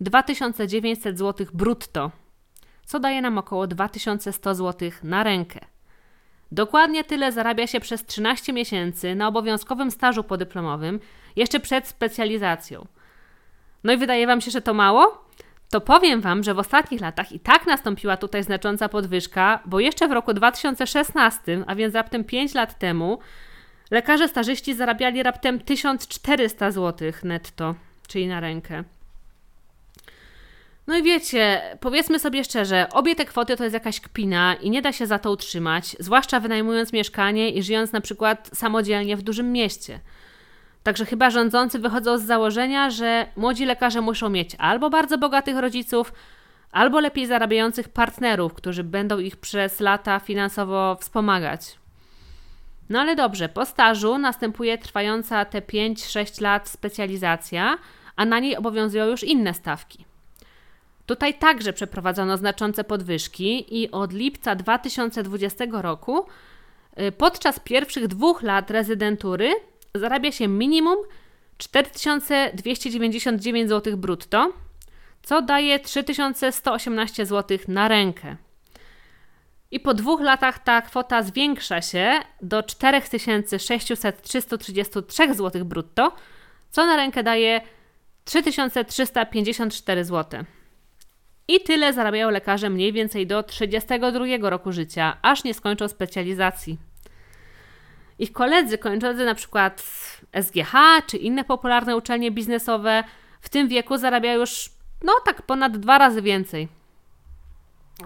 2900 zł brutto, co daje nam około 2100 zł na rękę. Dokładnie tyle zarabia się przez 13 miesięcy na obowiązkowym stażu podyplomowym, jeszcze przed specjalizacją. No i wydaje Wam się, że to mało? To powiem Wam, że w ostatnich latach i tak nastąpiła tutaj znacząca podwyżka, bo jeszcze w roku 2016, a więc raptem 5 lat temu, lekarze stażyści zarabiali raptem 1400 zł netto, czyli na rękę. No i wiecie, powiedzmy sobie szczerze, obie te kwoty to jest jakaś kpina i nie da się za to utrzymać, zwłaszcza wynajmując mieszkanie i żyjąc na przykład samodzielnie w dużym mieście. Także chyba rządzący wychodzą z założenia, że młodzi lekarze muszą mieć albo bardzo bogatych rodziców, albo lepiej zarabiających partnerów, którzy będą ich przez lata finansowo wspomagać. No ale dobrze, po stażu następuje trwająca te 5-6 lat specjalizacja, a na niej obowiązują już inne stawki. Tutaj także przeprowadzono znaczące podwyżki i od lipca 2020 roku y, podczas pierwszych dwóch lat rezydentury zarabia się minimum 4299 zł brutto, co daje 3118 zł na rękę. I po dwóch latach ta kwota zwiększa się do 4633 zł brutto, co na rękę daje 3354 zł. I tyle zarabiają lekarze mniej więcej do 32 roku życia, aż nie skończą specjalizacji. Ich koledzy kończący na przykład SGH czy inne popularne uczelnie biznesowe w tym wieku zarabiają już no tak ponad dwa razy więcej.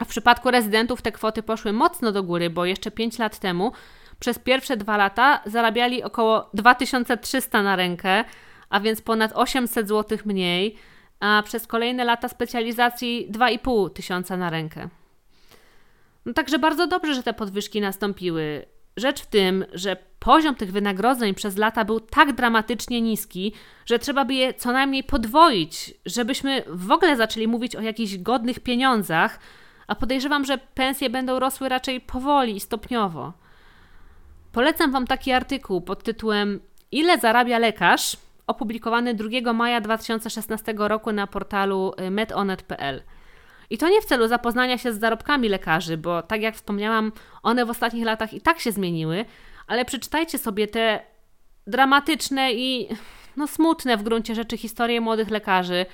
A w przypadku rezydentów te kwoty poszły mocno do góry, bo jeszcze 5 lat temu przez pierwsze dwa lata zarabiali około 2300 na rękę, a więc ponad 800 zł mniej, a przez kolejne lata specjalizacji 2,5 tysiąca na rękę. No także bardzo dobrze, że te podwyżki nastąpiły. Rzecz w tym, że poziom tych wynagrodzeń przez lata był tak dramatycznie niski, że trzeba by je co najmniej podwoić, żebyśmy w ogóle zaczęli mówić o jakichś godnych pieniądzach, a podejrzewam, że pensje będą rosły raczej powoli i stopniowo. Polecam Wam taki artykuł pod tytułem Ile zarabia lekarz? Opublikowany 2 maja 2016 roku na portalu y, medonet.pl. I to nie w celu zapoznania się z zarobkami lekarzy, bo tak jak wspomniałam, one w ostatnich latach i tak się zmieniły, ale przeczytajcie sobie te dramatyczne i no, smutne w gruncie rzeczy historie młodych lekarzy,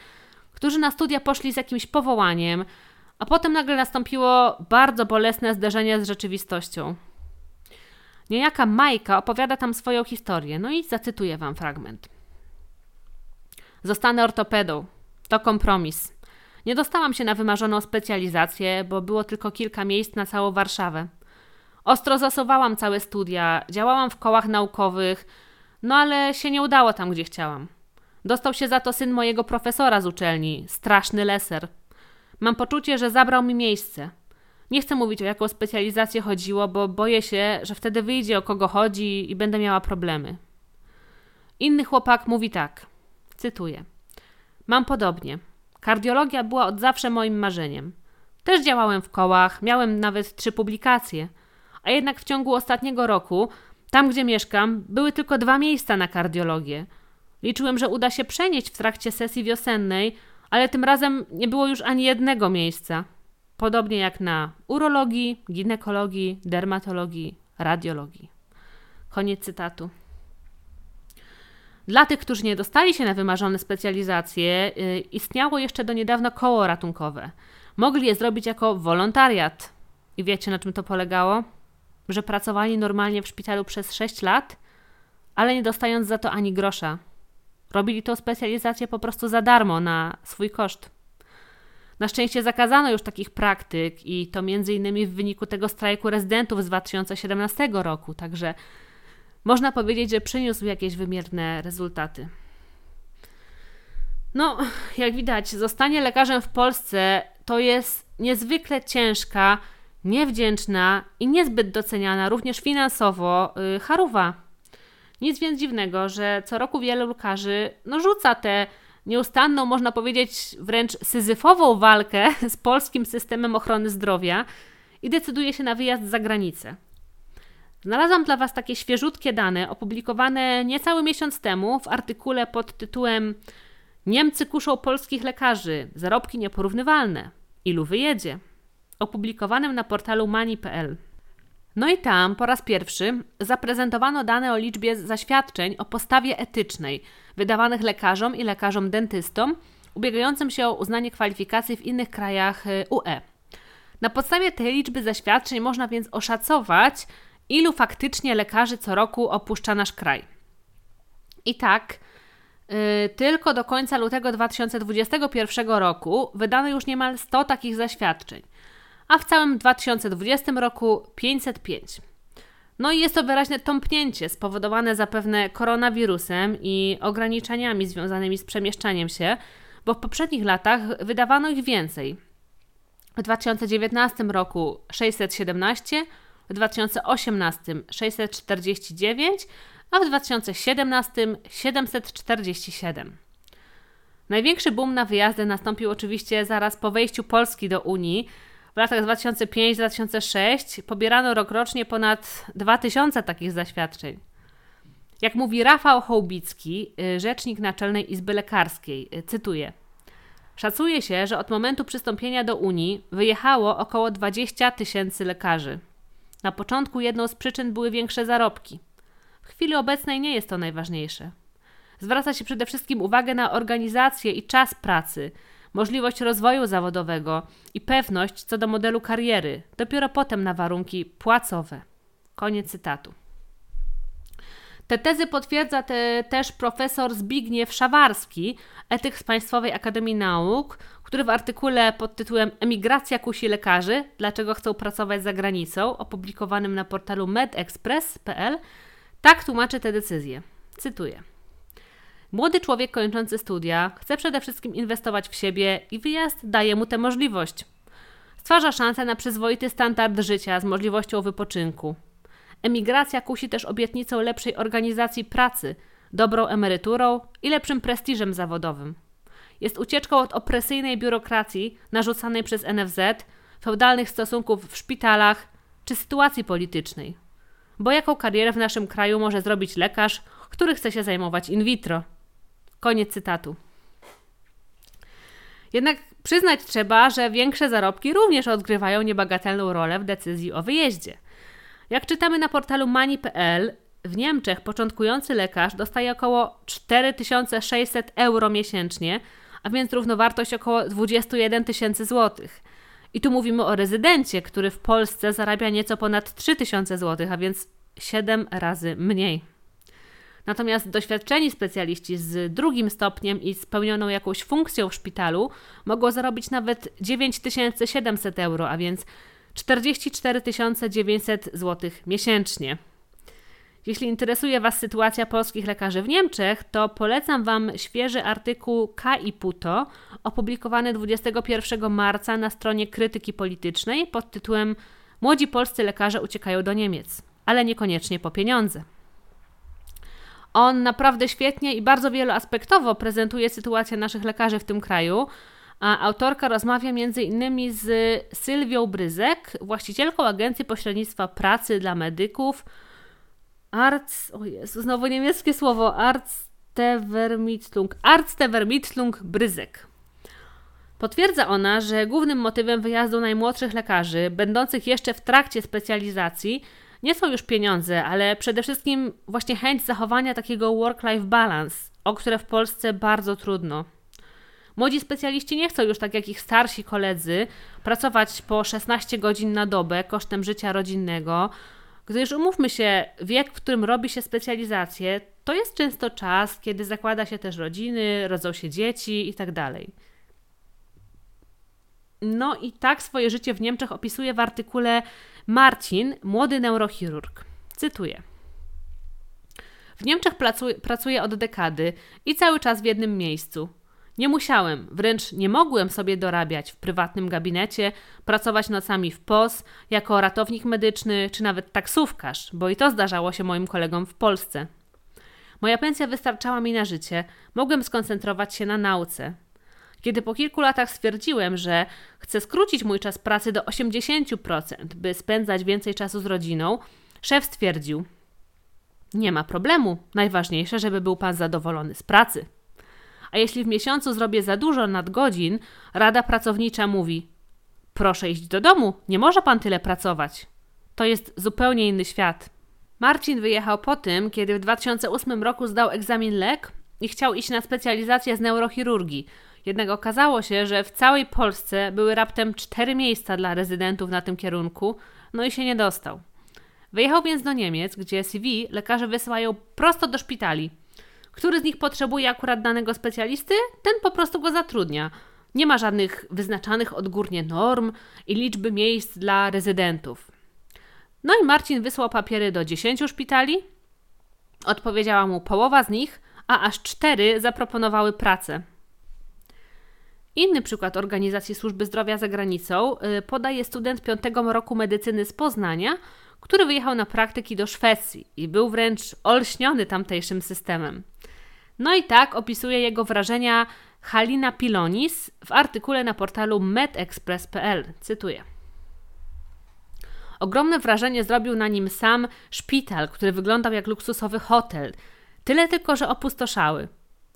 którzy na studia poszli z jakimś powołaniem, a potem nagle nastąpiło bardzo bolesne zderzenie z rzeczywistością. Niejaka Majka opowiada tam swoją historię, no i zacytuję Wam fragment. Zostanę ortopedą. To kompromis. Nie dostałam się na wymarzoną specjalizację, bo było tylko kilka miejsc na całą Warszawę. Ostro zasuwałam całe studia, działałam w kołach naukowych, no ale się nie udało tam, gdzie chciałam. Dostał się za to syn mojego profesora z uczelni, straszny leser. Mam poczucie, że zabrał mi miejsce. Nie chcę mówić o jaką specjalizację chodziło, bo boję się, że wtedy wyjdzie o kogo chodzi i będę miała problemy. Inny chłopak mówi tak. Cytuję. Mam podobnie. Kardiologia była od zawsze moim marzeniem. Też działałem w kołach, miałem nawet trzy publikacje. A jednak w ciągu ostatniego roku, tam gdzie mieszkam, były tylko dwa miejsca na kardiologię. Liczyłem, że uda się przenieść w trakcie sesji wiosennej, ale tym razem nie było już ani jednego miejsca. Podobnie jak na urologii, ginekologii, dermatologii, radiologii. Koniec cytatu. Dla tych, którzy nie dostali się na wymarzone specjalizacje, yy, istniało jeszcze do niedawna koło ratunkowe. Mogli je zrobić jako wolontariat. I wiecie, na czym to polegało? Że pracowali normalnie w szpitalu przez 6 lat, ale nie dostając za to ani grosza. Robili tą specjalizację po prostu za darmo, na swój koszt. Na szczęście zakazano już takich praktyk i to między innymi w wyniku tego strajku rezydentów z 2017 roku, także można powiedzieć, że przyniósł jakieś wymierne rezultaty. No, jak widać, zostanie lekarzem w Polsce to jest niezwykle ciężka, niewdzięczna i niezbyt doceniana również finansowo yy, charuwa. Nic więc dziwnego, że co roku wielu lekarzy no, rzuca tę nieustanną, można powiedzieć wręcz syzyfową walkę [laughs] z polskim systemem ochrony zdrowia i decyduje się na wyjazd za granicę. Znalazłam dla Was takie świeżutkie dane opublikowane niecały miesiąc temu w artykule pod tytułem Niemcy kuszą polskich lekarzy, zarobki nieporównywalne. Ilu wyjedzie? Opublikowanym na portalu mani.pl. No i tam po raz pierwszy zaprezentowano dane o liczbie zaświadczeń o postawie etycznej wydawanych lekarzom i lekarzom dentystom ubiegającym się o uznanie kwalifikacji w innych krajach y, UE. Na podstawie tej liczby zaświadczeń można więc oszacować, ilu faktycznie lekarzy co roku opuszcza nasz kraj. I tak, yy, tylko do końca lutego 2021 roku wydano już niemal 100 takich zaświadczeń, a w całym 2020 roku 505. No i jest to wyraźne tąpnięcie spowodowane zapewne koronawirusem i ograniczeniami związanymi z przemieszczaniem się, bo w poprzednich latach wydawano ich więcej. W 2019 roku 617, w 2018 649, a w 2017 747. Największy boom na wyjazdy nastąpił oczywiście zaraz po wejściu Polski do Unii. W latach 2005-2006 pobierano rokrocznie ponad 2000 takich zaświadczeń. Jak mówi Rafał Hołbicki, y, rzecznik Naczelnej Izby Lekarskiej, y, cytuję: Szacuje się, że od momentu przystąpienia do Unii wyjechało około 20 tysięcy lekarzy. Na początku jedną z przyczyn były większe zarobki. W chwili obecnej nie jest to najważniejsze. Zwraca się przede wszystkim uwagę na organizację i czas pracy, możliwość rozwoju zawodowego i pewność co do modelu kariery, dopiero potem na warunki płacowe. Koniec cytatu. Te tezy potwierdza te, też profesor Zbigniew Szawarski, etyk z Państwowej Akademii Nauk, który w artykule pod tytułem Emigracja kusi lekarzy, dlaczego chcą pracować za granicą, opublikowanym na portalu medexpress.pl, tak tłumaczy te decyzje. Cytuję. Młody człowiek kończący studia chce przede wszystkim inwestować w siebie i wyjazd daje mu tę możliwość. Stwarza szansę na przyzwoity standard życia z możliwością wypoczynku. Emigracja kusi też obietnicą lepszej organizacji pracy, dobrą emeryturą i lepszym prestiżem zawodowym. Jest ucieczką od opresyjnej biurokracji narzucanej przez NFZ, feudalnych stosunków w szpitalach czy sytuacji politycznej. Bo jaką karierę w naszym kraju może zrobić lekarz, który chce się zajmować in vitro? Koniec cytatu. Jednak przyznać trzeba, że większe zarobki również odgrywają niebagatelną rolę w decyzji o wyjeździe. Jak czytamy na portalu money.pl, w Niemczech początkujący lekarz dostaje około 4600 euro miesięcznie, a więc równowartość około 21 tysięcy złotych. I tu mówimy o rezydencie, który w Polsce zarabia nieco ponad 3000 złotych, a więc 7 razy mniej. Natomiast doświadczeni specjaliści z drugim stopniem i spełnioną jakąś funkcją w szpitalu mogą zarobić nawet 9700 euro, a więc 44 900 zł miesięcznie. Jeśli interesuje Was sytuacja polskich lekarzy w Niemczech, to polecam Wam świeży artykuł K i Puto, opublikowany 21 marca na stronie Krytyki Politycznej pod tytułem Młodzi polscy lekarze uciekają do Niemiec, ale niekoniecznie po pieniądze. On naprawdę świetnie i bardzo wieloaspektowo prezentuje sytuację naszych lekarzy w tym kraju. A autorka rozmawia m.in. z Sylwią Bryzek, właścicielką agencji pośrednictwa pracy dla medyków. Arts, o Jezu, znowu niemieckie słowo, Arztvermittlung, Arztvermittlung Bryzek. Potwierdza ona, że głównym motywem wyjazdu najmłodszych lekarzy, będących jeszcze w trakcie specjalizacji, nie są już pieniądze, ale przede wszystkim właśnie chęć zachowania takiego work-life balance, o które w Polsce bardzo trudno. Młodzi specjaliści nie chcą już tak jak ich starsi koledzy pracować po 16 godzin na dobę kosztem życia rodzinnego, gdyż umówmy się, wiek, w którym robi się specjalizację, to jest często czas, kiedy zakłada się też rodziny, rodzą się dzieci itd. Tak no i tak swoje życie w Niemczech opisuje w artykule Marcin, młody neurochirurg. Cytuję. W Niemczech pracuję od dekady i cały czas w jednym miejscu. Nie musiałem, wręcz nie mogłem sobie dorabiać w prywatnym gabinecie, pracować nocami w POS, jako ratownik medyczny czy nawet taksówkarz, bo i to zdarzało się moim kolegom w Polsce. Moja pensja wystarczała mi na życie, mogłem skoncentrować się na nauce. Kiedy po kilku latach stwierdziłem, że chcę skrócić mój czas pracy do 80%, by spędzać więcej czasu z rodziną, szef stwierdził: Nie ma problemu, najważniejsze, żeby był pan zadowolony z pracy. A jeśli w miesiącu zrobię za dużo nadgodzin, rada pracownicza mówi: Proszę iść do domu, nie może pan tyle pracować. To jest zupełnie inny świat. Marcin wyjechał po tym, kiedy w 2008 roku zdał egzamin lek i chciał iść na specjalizację z neurochirurgii, jednak okazało się, że w całej Polsce były raptem cztery miejsca dla rezydentów na tym kierunku, no i się nie dostał. Wyjechał więc do Niemiec, gdzie CV lekarze wysyłają prosto do szpitali. Który z nich potrzebuje akurat danego specjalisty, ten po prostu go zatrudnia. Nie ma żadnych wyznaczanych odgórnie norm i liczby miejsc dla rezydentów. No i Marcin wysłał papiery do 10 szpitali. Odpowiedziała mu połowa z nich, a aż cztery zaproponowały pracę. Inny przykład organizacji służby zdrowia za granicą y, podaje student piątego roku medycyny z Poznania, który wyjechał na praktyki do Szwecji i był wręcz olśniony tamtejszym systemem. No i tak opisuje jego wrażenia Halina Pilonis w artykule na portalu medexpress.pl. Cytuję. Ogromne wrażenie zrobił na nim sam szpital, który wyglądał jak luksusowy hotel. Tyle tylko, że opustoszały.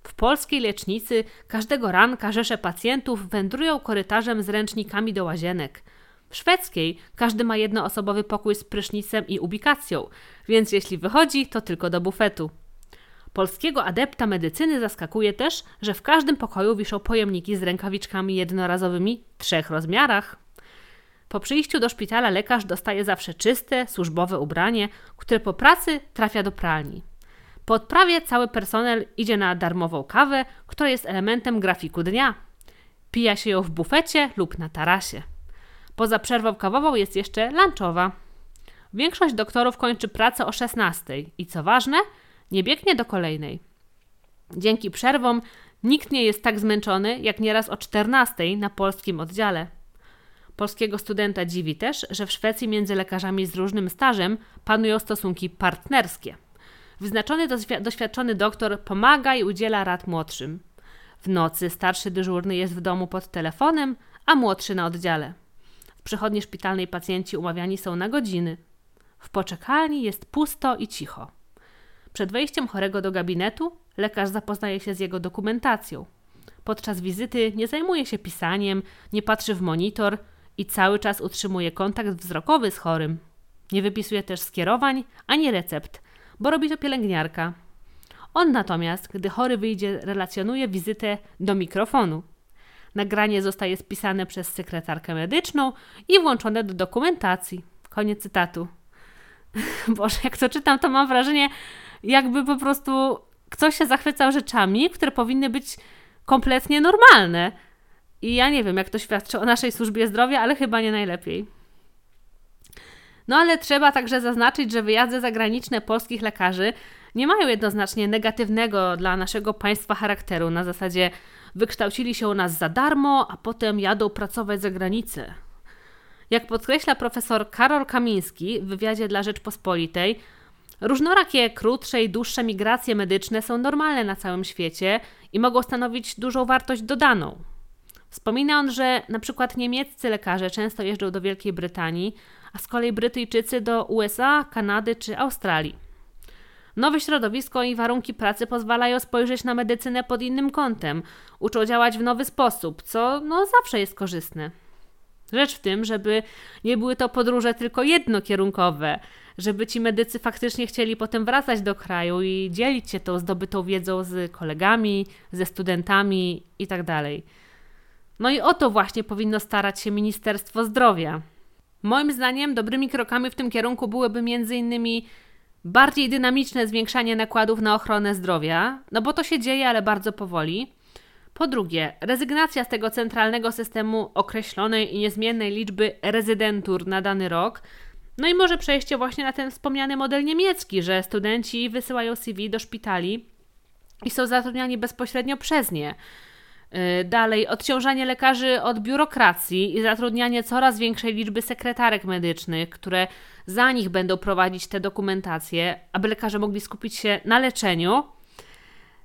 W polskiej lecznicy każdego ranka rzesze pacjentów wędrują korytarzem z ręcznikami do łazienek. W szwedzkiej każdy ma jednoosobowy pokój z prysznicem i ubikacją, więc jeśli wychodzi, to tylko do bufetu. Polskiego adepta medycyny zaskakuje też, że w każdym pokoju wiszą pojemniki z rękawiczkami jednorazowymi w trzech rozmiarach. Po przyjściu do szpitala lekarz dostaje zawsze czyste, służbowe ubranie, które po pracy trafia do pralni. Po odprawie cały personel idzie na darmową kawę, która jest elementem grafiku dnia. Pija się ją w bufecie lub na tarasie. Poza przerwą kawową jest jeszcze lunchowa. Większość doktorów kończy pracę o 16 i co ważne, nie biegnie do kolejnej. Dzięki przerwom nikt nie jest tak zmęczony jak nieraz o 14 na polskim oddziale. Polskiego studenta dziwi też, że w Szwecji między lekarzami z różnym stażem panują stosunki partnerskie. Wyznaczony doświadczony doktor pomaga i udziela rad młodszym. W nocy starszy dyżurny jest w domu pod telefonem, a młodszy na oddziale. W przychodni szpitalnej pacjenci umawiani są na godziny. W poczekalni jest pusto i cicho. Przed wejściem chorego do gabinetu lekarz zapoznaje się z jego dokumentacją. Podczas wizyty nie zajmuje się pisaniem, nie patrzy w monitor i cały czas utrzymuje kontakt wzrokowy z chorym. Nie wypisuje też skierowań ani recept, bo robi to pielęgniarka. On natomiast, gdy chory wyjdzie, relacjonuje wizytę do mikrofonu. Nagranie zostaje spisane przez sekretarkę medyczną i włączone do dokumentacji. Koniec cytatu. [laughs] Boże, jak to czytam, to mam wrażenie, jakby po prostu ktoś się zachwycał rzeczami, które powinny być kompletnie normalne. I ja nie wiem, jak to świadczy o naszej służbie zdrowia, ale chyba nie najlepiej. No ale trzeba także zaznaczyć, że wyjazdy zagraniczne polskich lekarzy nie mają jednoznacznie negatywnego dla naszego państwa charakteru. Na zasadzie wykształcili się u nas za darmo, a potem jadą pracować za granicę. Jak podkreśla profesor Karol Kamiński w wywiadzie dla Rzeczpospolitej, różnorakie krótsze i dłuższe migracje medyczne są normalne na całym świecie i mogą stanowić dużą wartość dodaną. Wspomina on, że na przykład niemieccy lekarze często jeżdżą do Wielkiej Brytanii, a z kolei Brytyjczycy do USA, Kanady czy Australii. Nowe środowisko i warunki pracy pozwalają spojrzeć na medycynę pod innym kątem, uczą działać w nowy sposób, co no, zawsze jest korzystne. Rzecz w tym, żeby nie były to podróże tylko jednokierunkowe, żeby ci medycy faktycznie chcieli potem wracać do kraju i dzielić się tą zdobytą wiedzą z kolegami, ze studentami itd. Tak no i o to właśnie powinno starać się Ministerstwo Zdrowia. Moim zdaniem dobrymi krokami w tym kierunku byłyby m.in. bardziej dynamiczne zwiększanie nakładów na ochronę zdrowia, no bo to się dzieje, ale bardzo powoli. Po drugie, rezygnacja z tego centralnego systemu określonej i niezmiennej liczby rezydentur na dany rok. No i może przejście właśnie na ten wspomniany model niemiecki, że studenci wysyłają CV do szpitali i są zatrudniani bezpośrednio przez nie. Y, dalej, odciążanie lekarzy od biurokracji i zatrudnianie coraz większej liczby sekretarek medycznych, które za nich będą prowadzić te dokumentacje, aby lekarze mogli skupić się na leczeniu.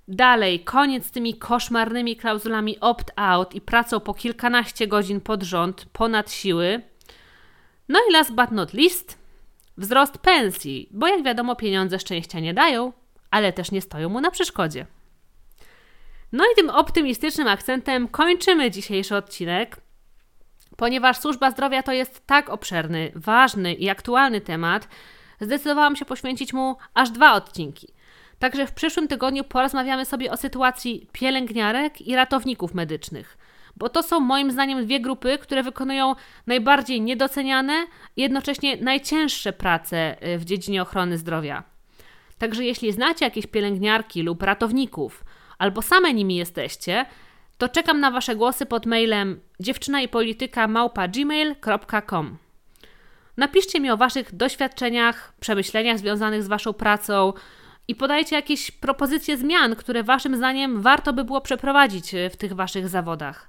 Dalej, koniec z tymi koszmarnymi klauzulami opt-out i pracą po kilkanaście godzin pod rząd, ponad siły. No i last but not least, wzrost pensji, bo jak wiadomo, pieniądze szczęścia nie dają, ale też nie stoją mu na przeszkodzie. No i tym optymistycznym akcentem kończymy dzisiejszy odcinek. Ponieważ służba zdrowia to jest tak obszerny, ważny i aktualny temat, zdecydowałam się poświęcić mu aż dwa odcinki. Także w przyszłym tygodniu porozmawiamy sobie o sytuacji pielęgniarek i ratowników medycznych, bo to są moim zdaniem dwie grupy, które wykonują najbardziej niedoceniane i jednocześnie najcięższe prace y, w dziedzinie ochrony zdrowia. Także jeśli znacie jakieś pielęgniarki lub ratowników, albo same nimi jesteście, to czekam na Wasze głosy pod mailem dziewczynaipolityka.gmail.com Napiszcie mi o Waszych doświadczeniach, przemyśleniach związanych z Waszą pracą i podajcie jakieś propozycje zmian, które Waszym zdaniem warto by było przeprowadzić w tych Waszych zawodach.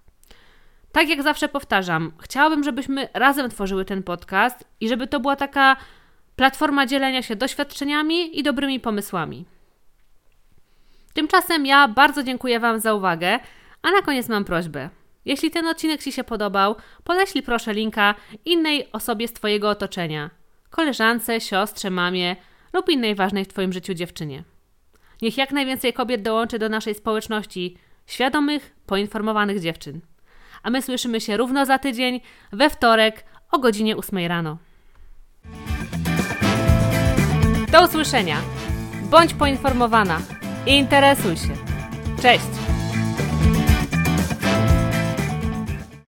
Tak jak zawsze powtarzam, chciałabym, żebyśmy razem tworzyły ten podcast i żeby to była taka platforma dzielenia się doświadczeniami i dobrymi pomysłami. Tymczasem ja bardzo dziękuję Wam za uwagę, a na koniec mam prośbę. Jeśli ten odcinek Ci się podobał, podeślij proszę linka innej osobie z Twojego otoczenia koleżance, siostrze, mamie lub innej ważnej w Twoim życiu dziewczynie. Niech jak najwięcej kobiet dołączy do naszej społeczności świadomych, poinformowanych dziewczyn. A my słyszymy się równo za tydzień, we wtorek o godzinie 8 rano. Do usłyszenia. Bądź poinformowana i interesuj się. Cześć!